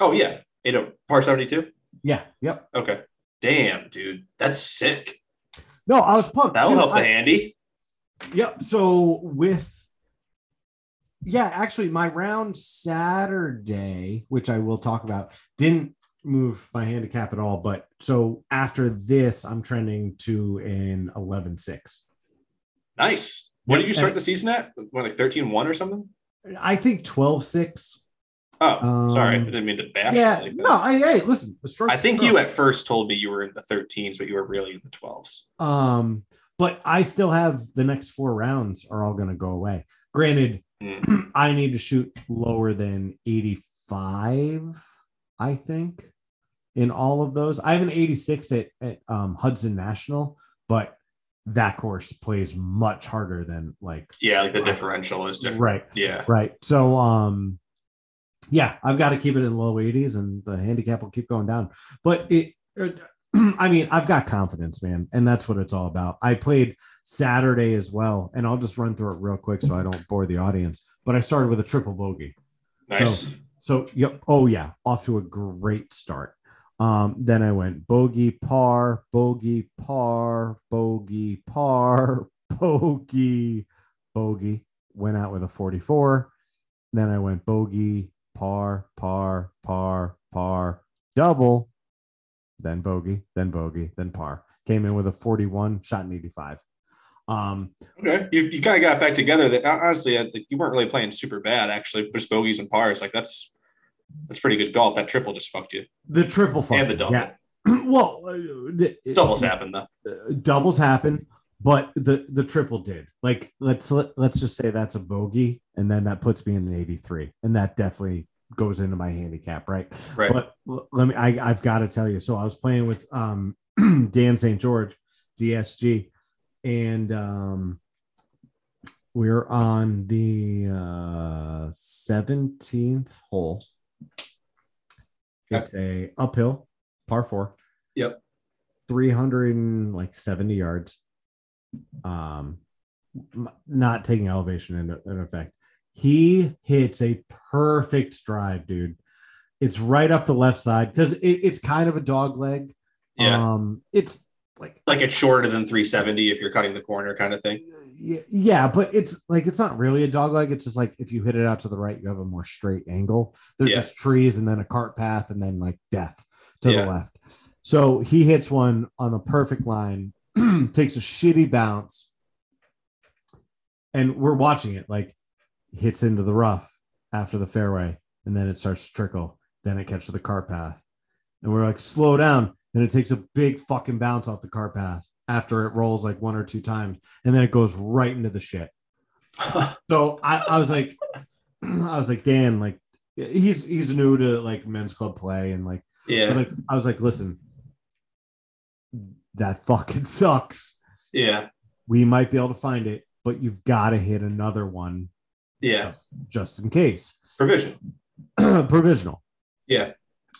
Oh, yeah. Eight over par 72. Yeah. Yep. Okay. Damn, dude. That's sick. No, I was pumped. That'll Dude, help I- the handy. Yep. So with yeah, actually my round Saturday, which I will talk about, didn't move my handicap at all. But so after this, I'm trending to an 11-6. Nice. What did you start the season at? What, like 13 1 or something? I think 12-6. Oh, sorry. I Um, didn't mean to bash Yeah. like. No, I hey, listen, I think you at first told me you were in the 13s, but you were really in the 12s. um, but I still have the next four rounds are all gonna go away. Granted, Mm. I need to shoot lower than 85, I think. in all of those. I have an 86 at, at um, Hudson National, but that course plays much harder than like Yeah, like the differential is different. right, Yeah. right. So um, yeah, I've got to keep it in low 80s, and the handicap will keep going down. But it, I mean, I've got confidence, man, and that's what it's all about. I played Saturday as well, and I'll just run through it real quick so I don't bore the audience. But I started with a triple bogey. Nice. So, yep. Oh, yeah. Off to a great start. Um, then I went bogey, par, bogey, par, bogey, par, bogey, bogey. Went out with a 44. Then I went bogey, par, par, par, par, double, then bogey, then bogey, then par. Came in with a 41, shot in 85. Um, okay. You, you kind of got back together. That honestly, I think you weren't really playing super bad. Actually, just bogeys and pars. Like that's that's pretty good golf. That triple just fucked you. the triple And the double. Yeah. well, uh, Doubles happen though. uh, doubles happen, but the the triple did. Like let's let, let's just say that's a bogey, and then that puts me in an 83, and that definitely goes into my handicap, right? Right. But let me I, I've got to tell you. So I was playing with um Dan St. George, DSG, and um we're on the uh 17th hole. It's a uphill par four. Yep. 300 and like 70 yards. Um not taking elevation into, into effect. He hits a perfect drive, dude. It's right up the left side because it, it's kind of a dog leg. Yeah. Um, it's like like it's shorter than 370 if you're cutting the corner kind of thing. yeah, yeah, but it's like it's not really a dog leg. It's just like if you hit it out to the right, you have a more straight angle. There's Yeah. just trees and then a cart path and then like death to Yeah. the left. So he hits one on the perfect line, takes a shitty bounce, and we're watching it like hits into the rough after the fairway, and then it starts to trickle. Then it catches the car path, and we're like, slow down. Then it takes a big fucking bounce off the car path after it rolls like one or two times, and then it goes right into the shit. So I, I was like, I was like, Dan, like he's he's new to like men's club play, and like I was yeah. like, I was like, listen, that fucking sucks. Yeah. We might be able to find it, but you've got to hit another one Yeah. just, just in case. Provisional. Provisional. Yeah.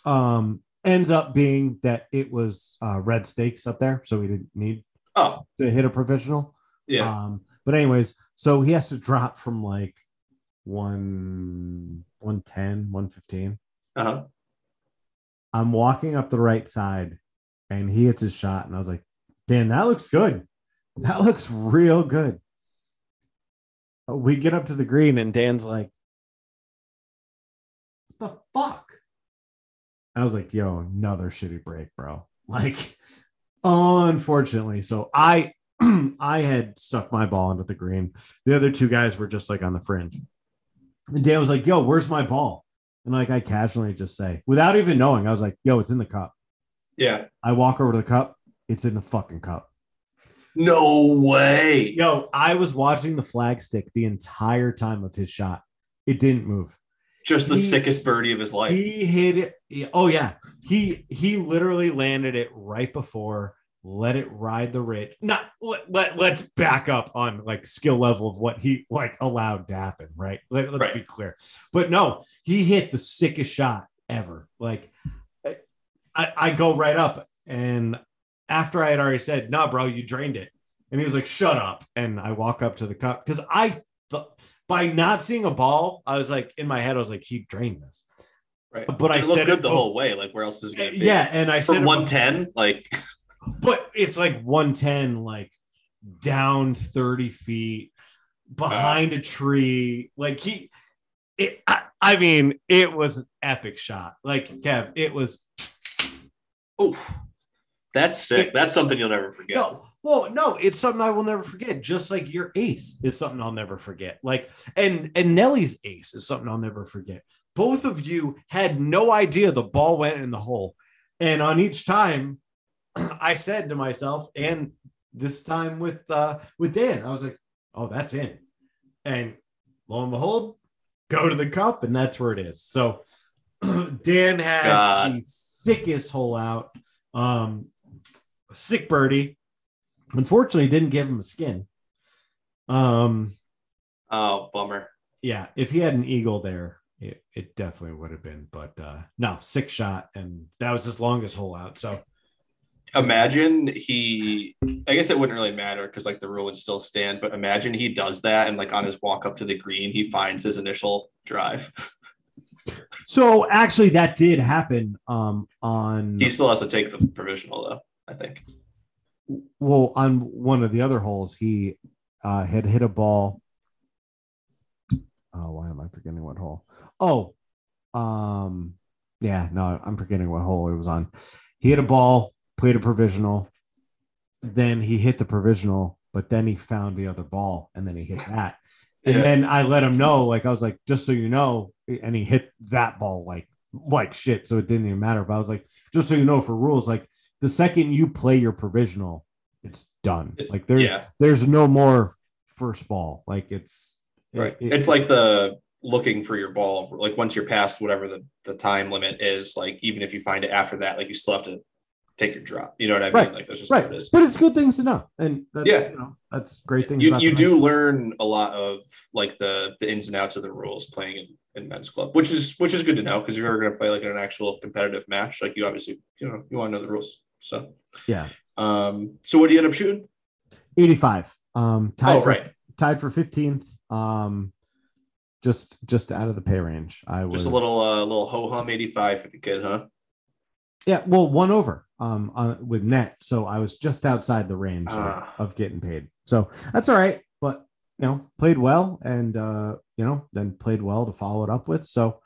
Um, ends up being that it was uh, red stakes up there, so we didn't need Oh, to hit a provisional. yeah. Um, but anyways, so he has to drop from like one 110, 115. Uh-huh. I'm walking up the right side and he hits his shot. And I was like, Dan, that looks good. That looks real good. We get up to the green and Dan's like, what the fuck? I was like, yo, another shitty break, bro. Like, unfortunately. So I I had stuck my ball into the green. The other two guys were just like on the fringe. And Dan was like, yo, where's my ball? And like I casually just say, without even knowing, I was like, yo, it's in the cup. Yeah. I walk over to the cup, it's in the fucking cup. No way. Yo, I was watching the flag stick the entire time of his shot. It didn't move. Just the He- sickest birdie of his life. He hit it. Oh yeah, he he literally landed it right before. Let it ride the ridge. Not let, let let's back up on like skill level of what he like allowed to happen. Right. Let, us Right. be clear. But no, he hit the sickest shot ever. Like I, I go right up and after I had already said, "Nah, bro, you drained it," and he was like, "Shut up," and I walk up to the cup because I thought by not seeing a ball, I was like in my head, I was like, "He drained this." Right. But I it looked said good it the whole way. Like where else is it gonna be? Yeah, and I said For it- 110, like but it's like 110, like down 30 feet behind a tree. Like he, it, I, I mean, it was an epic shot. Like Kev, it was oh that's sick. That's something you'll never forget. no, well, no, it's something I will never forget. Just like your ace is something I'll never forget. Like, and and Nelly's ace is something I'll never forget. Both of you had no idea the ball went in the hole, and on each time, I said to myself, and this time with uh with Dan, I was like, "Oh, that's in," and lo and behold, go to the cup, and that's where it is. So, Dan had God. the sickest hole out. Um, sick birdie. Unfortunately, didn't give him a skin. Um, Oh, bummer. yeah, if he had an eagle there, it, it definitely would have been. But uh, no, six shot, and that was his longest hole out. So Imagine he, I guess it wouldn't really matter because like the rule would still stand, but imagine he does that and like on his walk up to the green, he finds his initial drive. So actually, that did happen. Um, on He still has to take the provisional though, I think. well, on one of the other holes, he uh, had hit a ball. Oh, why am I forgetting what hole? Oh, um, yeah, no, I'm forgetting what hole it was on. He hit a ball, played a provisional, then he hit the provisional, but then he found the other ball, and then he hit that. And Yeah. then I let him know, like I was like, just so you know, and he hit that ball like like shit, so it didn't even matter. But I was like, just so you know, for rules, like the second you play your provisional, it's done. It's like there, yeah, there's no more first ball. Like it's right. it- it's like the looking for your ball. Like once you're past whatever the, the time limit is, like even if you find it after that, like you still have to take your drop. You know what I mean? Right. Like that's just what right, it is. but it's good things to know, and that's, Yeah. you know, that's great things. you, about you do learn a lot of like the the ins and outs of the rules playing in, in men's club which is which is good to know because if you're ever going to play like in an actual competitive match like you obviously you know you want to know the rules so yeah, um so what do you end up shooting 85. Um, tied oh for right tied for 15th. Um, just just out of the pay range. I was just a little uh little ho hum 85 for the kid huh Yeah, well, one over um on, with net, so I was just outside the range of- Ah. of getting paid. So that's all right, but you know, played well, and uh, you know, then played well to follow it up with. So,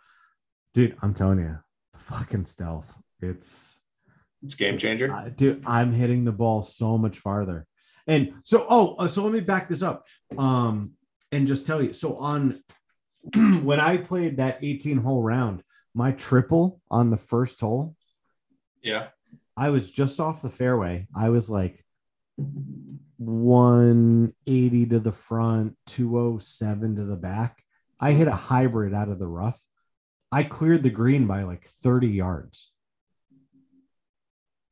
dude, I'm telling you, the fucking stealth, it's it's game changer uh, dude, I'm hitting the ball so much farther. And so, oh, uh, so let me back this up, um, and just tell you. So on when I played that 18 hole round, my triple on the first hole. yeah I was just off the fairway. I was like 180 to the front, 207 to the back. I hit a hybrid out of the rough. I cleared the green by like 30 yards.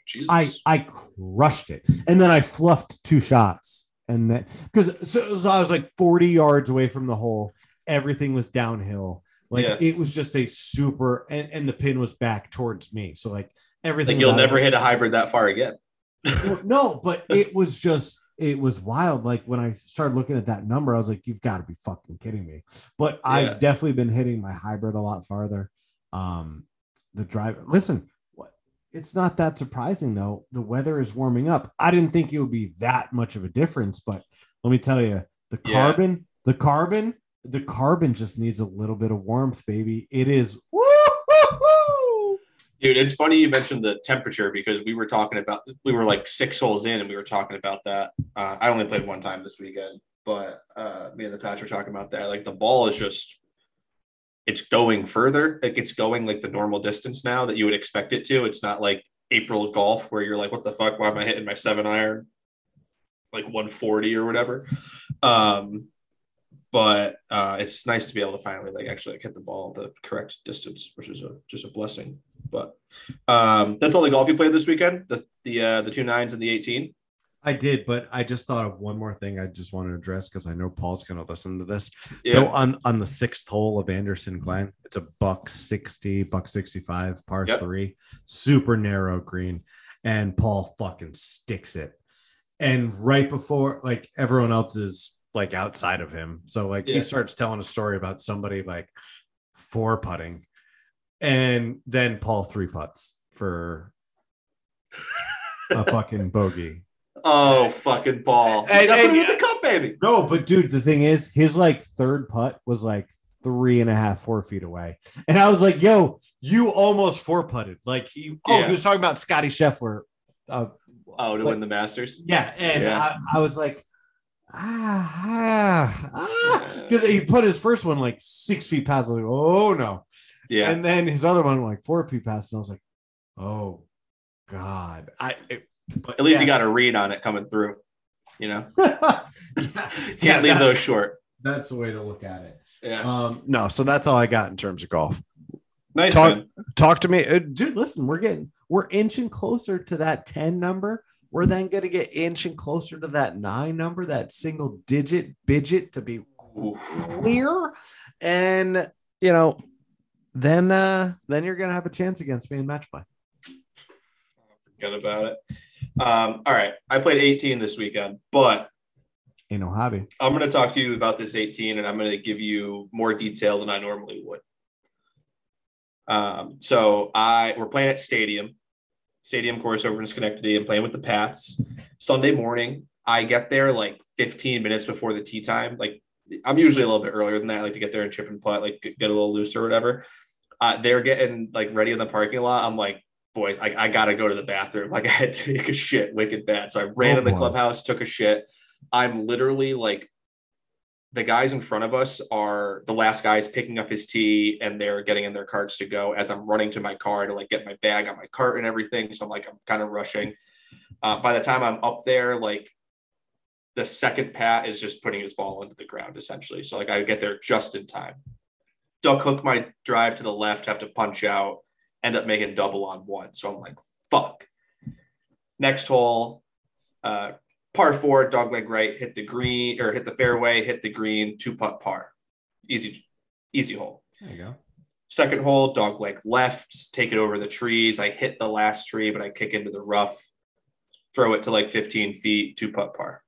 jesus I I crushed it. And then I fluffed two shots. And then because so, so I was like 40 yards away from the hole. Everything was downhill. Like it was just a super and, and the pin was back towards me. So like everything like you'll never hit a hybrid that far again no, but it was just it was wild. Like when I started looking at that number, I was like, "You've got to be fucking kidding me!" But Yeah. I've definitely been hitting my hybrid a lot farther. Um, the drive. Listen, what? It's not that surprising though. The weather is warming up. I didn't think it would be that much of a difference, but let me tell you, the Yeah. carbon, the carbon, the carbon just needs a little bit of warmth, baby. It is. Woo! Dude, it's funny you mentioned the temperature because we were talking about we were like six holes in and we were talking about that. Uh, I only played one time this weekend, but uh, me and the patch were talking about that. Like the ball is just it's going further. Like it's going like the normal distance now that you would expect it to. It's not like April golf where you're like, what the fuck? Why am I hitting my seven iron like 140 or whatever? Um, but uh, it's nice to be able to finally like actually like hit the ball the correct distance, which is a just a blessing. But um, that's all the golf you played this weekend. The the uh, the two nines and the 18. I did, but I just thought of one more thing I just want to address because I know Paul's going to listen to this. Yeah. So on on the sixth hole of Anderson Glen, it's a buck sixty, buck sixty five, par Yep. three, super narrow green, and Paul fucking sticks it. And right before, like everyone else is like outside of him, so like Yeah. he starts telling a story about somebody like four putting, and then Paul three putts for a fucking bogey. Oh fucking Paul! And- and- put the cup, baby. No, but dude, the thing is, his like third putt was like three and a half, four feet away. And I was like, yo, you almost four putted. Like he oh, Yeah. he was talking about Scotty Scheffler. Uh, Oh, to Like- win the Masters. yeah, and Yeah. I, I was like, ah, ah, ah. Because he put his first one like six feet past. Like, oh no. Yeah, And then his other one like four feet past, and I was like, oh God. I it, but at least yeah. you got a read on it coming through. You know, yeah, can't Yeah, leave that- those short. That's the way to look at it. Yeah, Um, no, so that's all I got in terms of golf. nice talk- man. talk to me, uh, dude. Listen, we're getting we're inching closer to that ten number. We're then going to get inching closer to that nine number, that single digit bidget to be clear, and you know, then uh then you're going to have a chance against me in match play. Forget about it. Um, all right, I played 18 this weekend, but Ain't no hobby. I'm going to talk to you about this 18, and I'm going to give you more detail than I normally would. Um, so I we're playing at Stadium, Stadium course over in Schenectady. I'm playing with the Pats. Sunday morning, I get there like 15 minutes before the tee time. Like I'm usually a little bit earlier than that. I like to get there and chip and putt, like get a little loose or whatever. Uh, they're getting like ready in the parking lot. I'm like, boys, I, I gotta go to the bathroom. Like I had to take a shit wicked bad. So I ran Oh, in the clubhouse, took a shit. I'm literally like the guys in front of us are the last guys picking up his tee and they're getting in their carts to go as I'm running to my car to like get my bag on my cart and everything. So I'm like, I'm kind of rushing. Uh, by the time I'm up there, like the second pat is just putting his ball into the ground essentially. So like I get there just in time. Duck hook my drive to the left, have to punch out, end up making double on one. So I'm like, fuck. Next hole, uh, par four, dog leg right, hit the green or hit the fairway, hit the green, two putt par. Easy, easy hole. There you go. Second hole, dog leg left, take it over the trees. I hit the last tree, but I kick into the rough, throw it to like 15 feet, two putt par.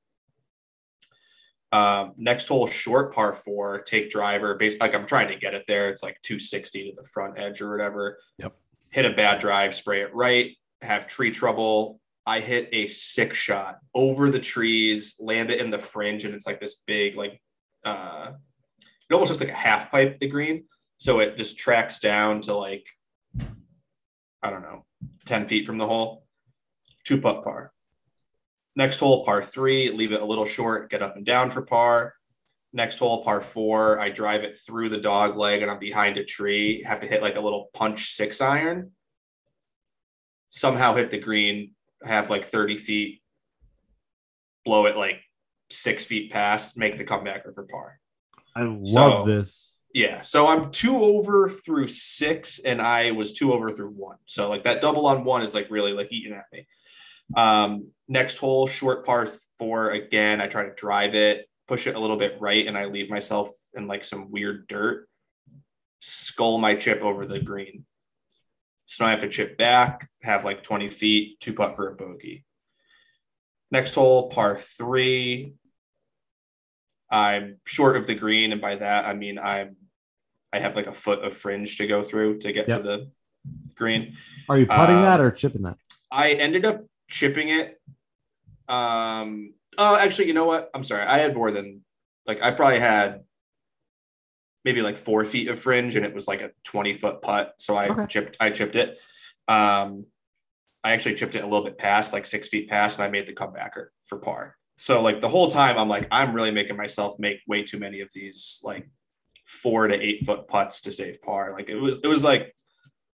Um, next hole, short par four, take driver. Base, like I'm trying to get it there. It's like 260 to the front edge or whatever. Yep. Hit a bad drive, spray it right, have tree trouble. I hit a six shot over the trees, land it in the fringe, and it's like this big, like, uh, it almost looks like a half pipe, the green. So it just tracks down to like, I don't know, 10 feet from the hole. Two putt par. Next hole, par three, leave it a little short, get up and down for par. Next hole, par four, I drive it through the dog leg and I'm behind a tree, have to hit like a little punch six iron. Somehow hit the green, have like 30 feet, blow it like six feet past, make the comebacker for par. I love So- this. Yeah. So I'm two over through six, and I was two over through one. So like that double on one is like really like eating at me. Um, next hole, short par four again. I try to drive it, push it a little bit right, and I leave myself in like some weird dirt. Skull my chip over the green. So now I have to chip back, have like 20 feet, two putt for a bogey. Next hole, par three. I'm short of the green, and by that I mean I'm I have like a foot of fringe to go through to get Yep. to the green. Are you putting um, that or chipping that? I ended up chipping it. Um, oh, actually, you know what? I'm sorry. I had more than like I probably had maybe like four feet of fringe, and it was like a 20 foot putt. So I Okay. chipped. I chipped it. Um, I actually chipped it a little bit past, like six feet past, and I made the comebacker for par. So like the whole time, I'm like, I'm really making myself make way too many of these like four to eight foot putts to save par. Like it was, it was like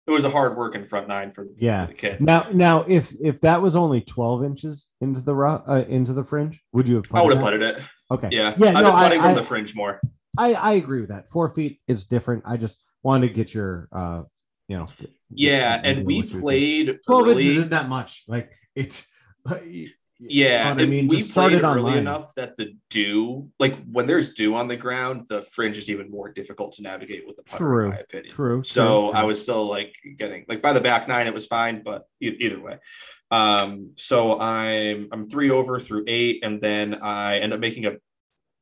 it was a hard working front nine for, Yeah. for the kid. Now, now, if if that was only twelve inches into the rough, uh, into the fringe, would you have? I would have putted it. Okay. Yeah. Yeah, I've no, been I- putting from I- the fringe more. I I agree with that. Four feet is different. I just wanted to get your, uh, you know. Yeah. get- And we what you think. played twelve early. inches isn't that much. Like it's. Yeah, You know what I mean, we played it early online. enough that the dew, like when there's dew on the ground, the fringe is even more difficult to navigate with the putter, True. in my opinion. True. So true, I was still like getting like by the back nine, it was fine, but e- either way. Um, so I'm I'm three over through eight, and then I end up making a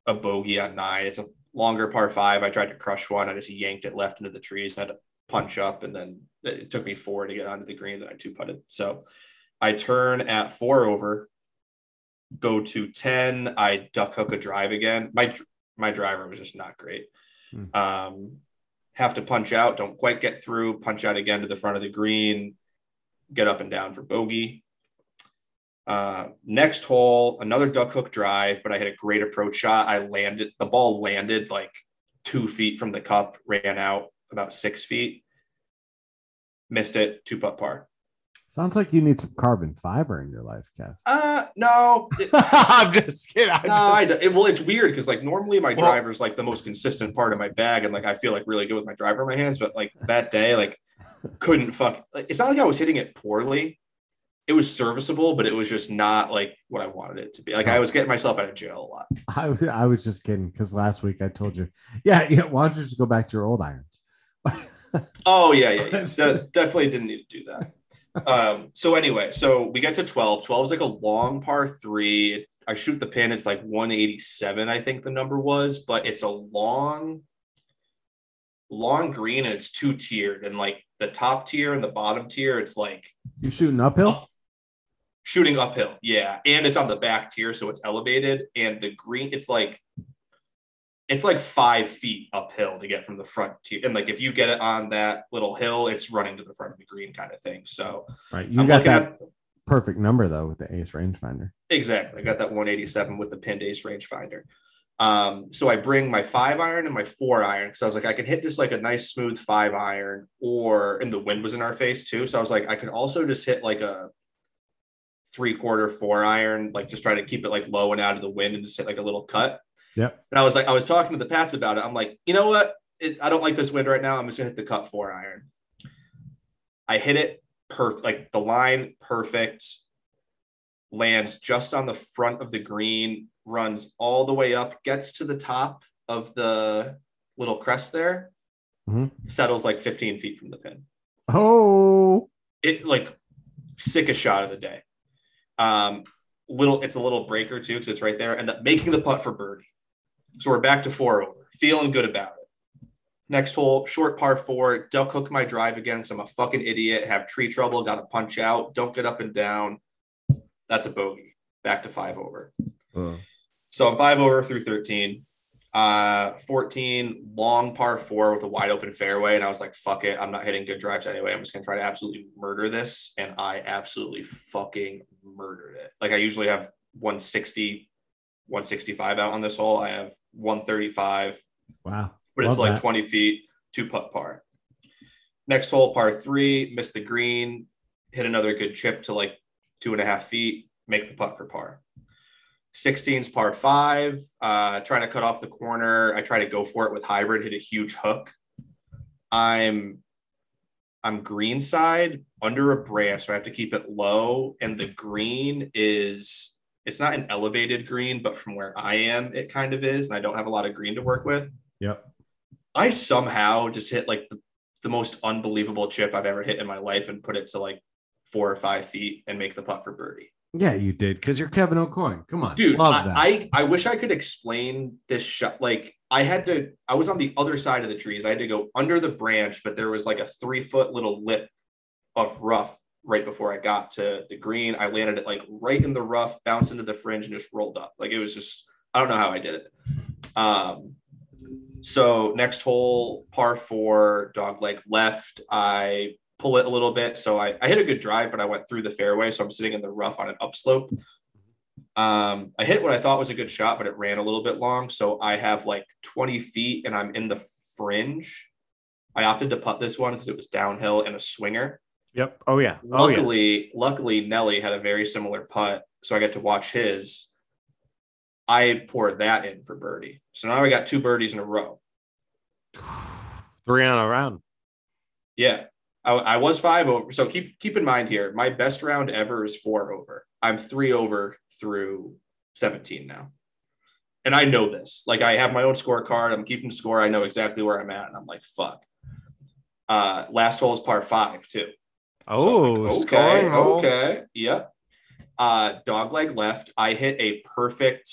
a bogey on nine. It's a longer par five. I tried to crush one. I just yanked it left into the trees and had to punch up, and then it took me four to get onto the green. Then I two putted. So I turn at four over, go to ten. I duck hook a drive again. My my driver was just not great. Hmm. Um, have to punch out, don't quite get through, punch out again to the front of the green, get up and down for bogey. Uh, next hole, another duck hook drive, but I had a great approach shot. I landed, the ball landed like two feet from the cup, ran out about six feet, missed it, two putt par. Sounds like you need some carbon fiber in your life, Kev. Uh, no, it- I'm just kidding. I'm no. just- I, don't- it, well, it's weird because like normally my Well- driver's like the most consistent part of my bag, and like I feel like really good with my driver in my hands. But like that day, like couldn't fuck. Like, it's not like I was hitting it poorly. It was serviceable, but it was just not like what I wanted it to be. Like I was getting myself out of jail a lot. I, I was just kidding because last week I told you, yeah, yeah. Why don't you just go back to your old irons? Oh yeah, yeah, yeah. De- definitely didn't need to do that. Um, so anyway, so we get to 12. 12 is like a long par three. I shoot the pin, it's like 187, I think the number was, but it's a long, long green and it's two tiered. And like the top tier and the bottom tier, it's like you're shooting uphill? shooting uphill. Yeah. And it's on the back tier, so it's elevated. And the green, it's like it's like five feet uphill to get from the front to And like if you get it on that little hill, it's running to the front of the green kind of thing. So Right. You I'm got looking that at perfect number though with the ace rangefinder. exactly. I got that 187 with the pinned ace rangefinder. Um, so I bring my five iron and my four iron because I was like, I could hit just like a nice smooth five iron, or and the wind was in our face too. So I was like, I could also just hit like a three quarter four iron, like just try to keep it like low and out of the wind and just hit like a little cut. Yep. And I was like, I was talking to the Pats about it. I'm like, you know what? It, I don't like this wind right now. I'm just gonna hit the cut four iron. I hit it perfect, like the line perfect, lands just on the front of the green, runs all the way up, gets to the top of the little crest there, Mhm. settles like 15 feet from the pin. Oh, It like sickest shot of the day. Um, little, it's a little breaker too, because it's right there, and making the putt for birdie. So we're back to four over, feeling good about it. Next hole, short par four. Duck hook my drive again because I'm a fucking idiot. Have tree trouble. Got to punch out. Don't get up and down. That's a bogey. Back to five over. So I'm five over through 13. Uh, 14, long par four with a wide open fairway. And I was like, fuck it. I'm not hitting good drives anyway. I'm just going to try to absolutely murder this. And I absolutely fucking murdered it. Like I usually have 160, 165 out on this hole. I have 135 wow. but it's Love like that. 20 feet, two putt par. Next hole, par three, missed the green, hit another good chip to like two and a half feet, make the putt for par. 16's par five, uh, trying to cut off the corner. I try to go for it with hybrid, hit a huge hook. I'm I'm green side under a branch, so I have to keep it low. And the green is it's not an elevated green, but from where I am, it kind of is. And I don't have a lot of green to work with. Yep. I somehow just hit like the, the most unbelievable chip I've ever hit in my life and put it to like four or five feet and make the putt for birdie. Yeah, you did because you're Kevin O'Coin. Come on, Dude, I. I I wish I could explain this shot. Like I had to, I was on the other side of the trees. I had to go under the branch, but there was like a three foot little lip of rough right before I got to the green. I landed it like right in the rough, bounced into the fringe, and just rolled up. Like it was just, I don't know how I did it. Um, so next hole, par four, dog leg left. I pull it a little bit. So I, I hit a good drive, but I went through the fairway. So I'm sitting in the rough on an upslope. Um, I hit what I thought was a good shot, but it ran a little bit long. So I have like 20 feet and I'm in the fringe. I opted to putt this one because it was downhill and a swinger. Yep. Oh yeah. Oh yeah. Luckily, luckily Nelly had a very similar putt, so I got to watch his. I poured that in for birdie. So now I got two birdies in a row. Three on a round. Yeah. I, I was five over. So keep keep in mind here, my best round ever is four over. I'm three over through 17 now. And I know this. Like I have my own scorecard. I'm keeping score. I know exactly where I'm at. And I'm like, fuck. Uh last hole is par five too. So Oh, I'm like, okay, okay, yep. Uh, dog leg left. I hit a perfect,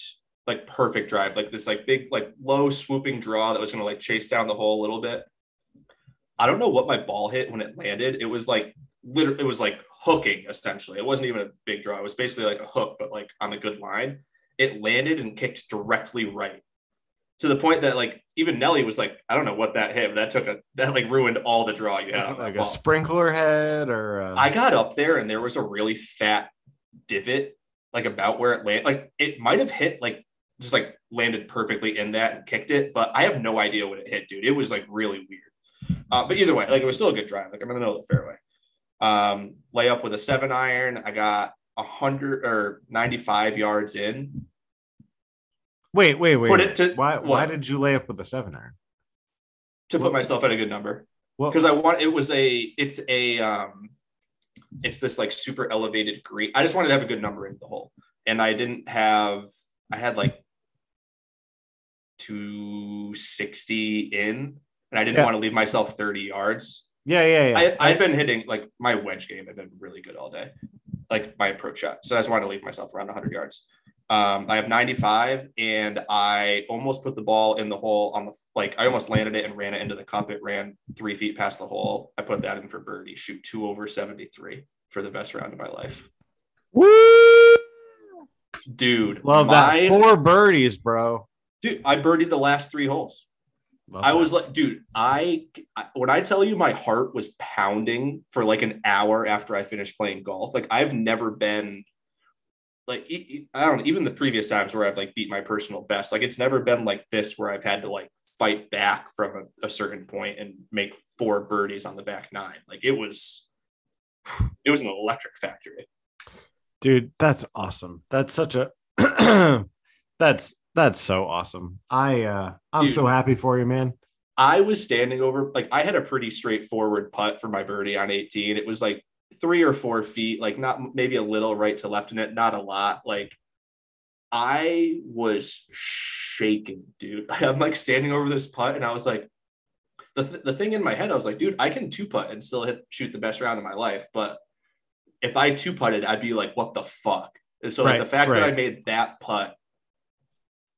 like perfect drive, like this, like big, like low swooping draw that was gonna like chase down the hole a little bit. I don't know what my ball hit when it landed. It was like literally, it was like hooking essentially. It wasn't even a big draw. It was basically like a hook, but like on the good line. It landed and kicked directly right to the point that like even Nelly was like, I don't know what that hit, but that took a that like ruined all the draw you had. Was on it that like a ball. sprinkler head or a... I got up there and there was a really fat divot, like about where it landed. Like it might have hit, like just like landed perfectly in that and kicked it, but I have no idea what it hit, dude. It was like really weird. Uh, but either way, like it was still a good drive. Like I'm in the middle of the fairway. Um, lay up with a seven iron. I got hundred or ninety five yards in. Wait, wait, wait. Put it to why? Why did you lay up with a seven iron? to put myself at a good number Well, because I want it was a it's a um it's this like super elevated green. I just wanted to have a good number in the hole, and I didn't have. I had like 260 in, and I didn't Yeah. want to leave myself 30 yards. yeah, yeah, yeah. I, I've been hitting like my wedge game. I've been really good all day, like my approach shot. So I just wanted to leave myself around 100 yards. Um, I have 95, and I almost put the ball in the hole on the like. I almost landed it and ran it into the cup. It ran three feet past the hole. I put that in for birdie. Shoot two over 73 for the best round of my life, Woo! dude. Love my- that. Four birdies, bro. dude. I birdied the last three holes. Love I that. was like, dude, I I- when I tell you my heart was pounding for like an hour after I finished playing golf. Like I've never been like I don't know, even the previous times where I've like beat my personal best. Like it's never been like this where I've had to like fight back from a, a certain point and make four birdies on the back nine. Like it was it was an electric factory. dude that's awesome that's such a that's that's so awesome i uh i'm Dude. so happy for you man I was standing over, like, I had a pretty straightforward putt for my birdie on 18. It was like three or four feet, like, not maybe a little right to left in it, not a lot. Like, I was shaking, dude. I'm like standing over this putt, and I was like, the, th- the thing in my head, I was like, dude, I can two putt and still hit shoot the best round of my life. But if I two putted, I'd be like, what the fuck? And so, like, the fact that I made that putt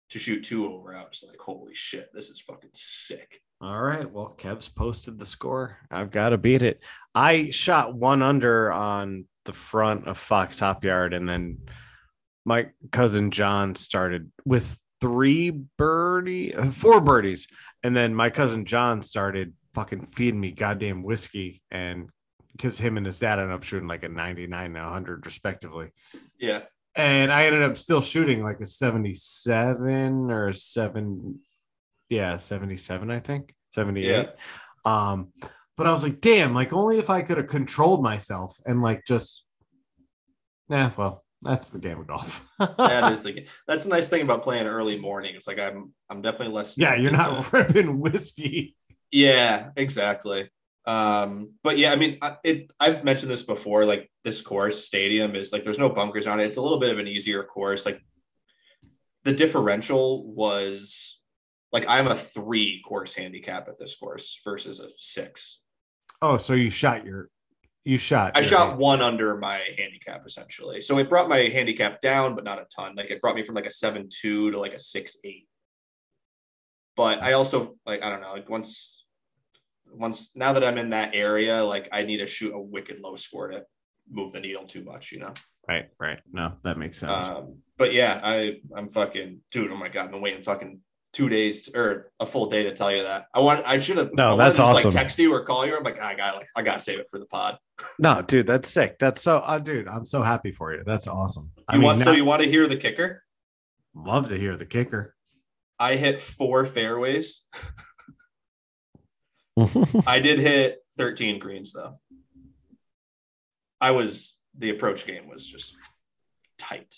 to shoot two over, I was like, holy shit, this is fucking sick. All right well kev's posted the score. I've got to beat it. I shot one under on the front of fox top yard and then my cousin john started with three birdie four birdies and then my cousin john started fucking feeding me goddamn whiskey and because him and his dad ended up shooting like a 99 and 100 respectively. Yeah. and I ended up still shooting like a 77 or a 7 yeah 77 I think 78 Yeah. um but I was like damn like only if I could have controlled myself and like just yeah well that's the game of golf that is the game. that's the nice thing about playing early morning. It's like I'm I'm definitely less yeah you're not ripping whiskey yeah, exactly. Um, but yeah, I mean it I've mentioned this before, like this course stadium is like there's no bunkers on it. It's a little bit of an easier course. Like the differential was like I'm a three course handicap at this course versus a six. oh so you shot your you shot I your- shot one under my handicap essentially. So it brought my handicap down, but not a ton. Like it brought me from like a seven two to like a six eight. But I also like I don't know, like once once now that I'm in that area, like I need to shoot a wicked low score to move the needle too much, you know. right right no that makes sense Um, but yeah, I I'm fucking dude. Oh my god, I've been waiting fucking two days to, or a full day to tell you that. I want I should have No, I that's just, awesome. Like text you or call you. I'm like I got like I gotta save it for the pod. no dude that's sick that's so uh, dude I'm so happy for you that's awesome I You mean want so you want to hear the kicker? love to hear the kicker I hit four fairways. I did hit 13 greens though. I was the approach game was just tight,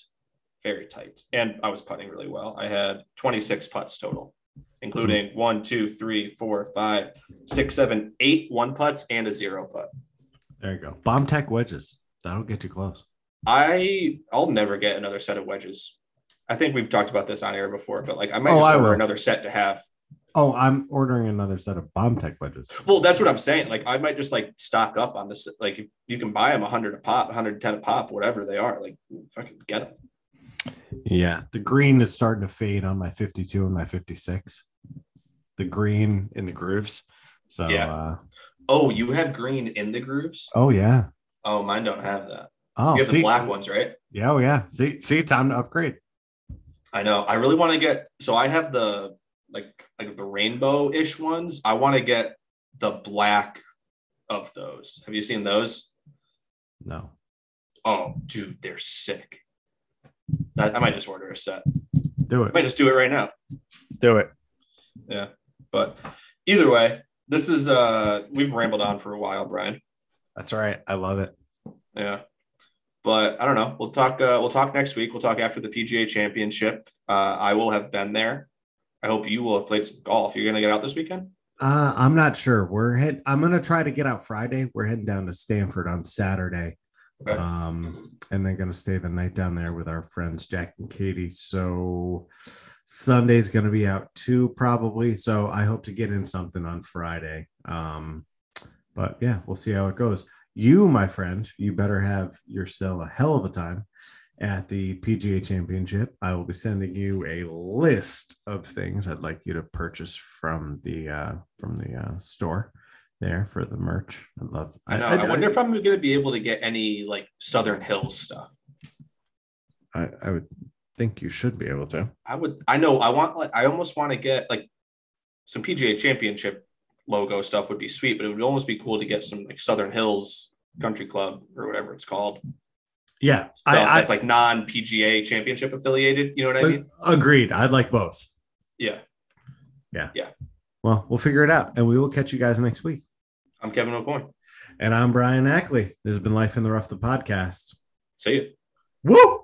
very tight. And I was putting really well. I had 26 putts total, including one, two, three, four, five, six, seven, eight one putts and a zero putt. There you go. BombTech wedges. That'll get you close. I I'll never get another set of wedges. I think we've talked about this on air before, but like I might Oh, just order another set to have. Oh, I'm ordering another set of BombTech wedges. Well, that's what I'm saying. Like I might just like stock up on this. Like if you can buy them 100 a pop, 110 a pop, whatever they are. Like fucking get them. Yeah. The green is starting to fade on my 52 and my 56. The green in the grooves. So Yeah. uh Oh, you have green in the grooves? oh yeah. Oh, mine don't have that. Oh, you have see, the black ones, right? Yeah, oh yeah. See, see, time to upgrade. I know. I really want to get. So I have the like like the rainbow ish ones. I want to get the black of those. Have you seen those? No. Oh, dude, they're sick. That I might just order a set. Do it. I might just do it right now. Do it. Yeah. But either way, this is uh we've rambled on for a while, Brian. That's all right. I love it. Yeah. but I don't know. We'll talk. Uh, we'll talk next week. We'll talk after the PGA Championship. Uh, I will have been there. I hope you will have played some golf. You're gonna get out this weekend. Uh, I'm not sure. We're head. I'm gonna try to get out Friday. We're heading down to Stanford on Saturday. Um, and then gonna stay the night down there with our friends Jack and Katie. So Sunday's gonna be out too, probably. So I hope to get in something on Friday. Um, but yeah, we'll see how it goes. You, my friend, you better have yourself a hell of a time at the PGA Championship. I will be sending you a list of things I'd like you to purchase from the uh, from the uh, store there for the merch. I love. I know. I, wonder if I'm going to be able to get any like Southern Hills stuff. I, I would think you should be able to. I would. I know. I want like. I almost want to get like some PGA Championship logo stuff would be sweet, but it would almost be cool to get some like Southern Hills Country Club or whatever it's called. Yeah, I, I, that's like non PGA Championship affiliated. You know what I mean? Agreed. I'd like both. Yeah. Yeah. Yeah. Well, we'll figure it out, and we will catch you guys next week. I'm Kevin McCoy. And I'm Brian Ackley. This has been Life in the Rough, the podcast. See you. Woo!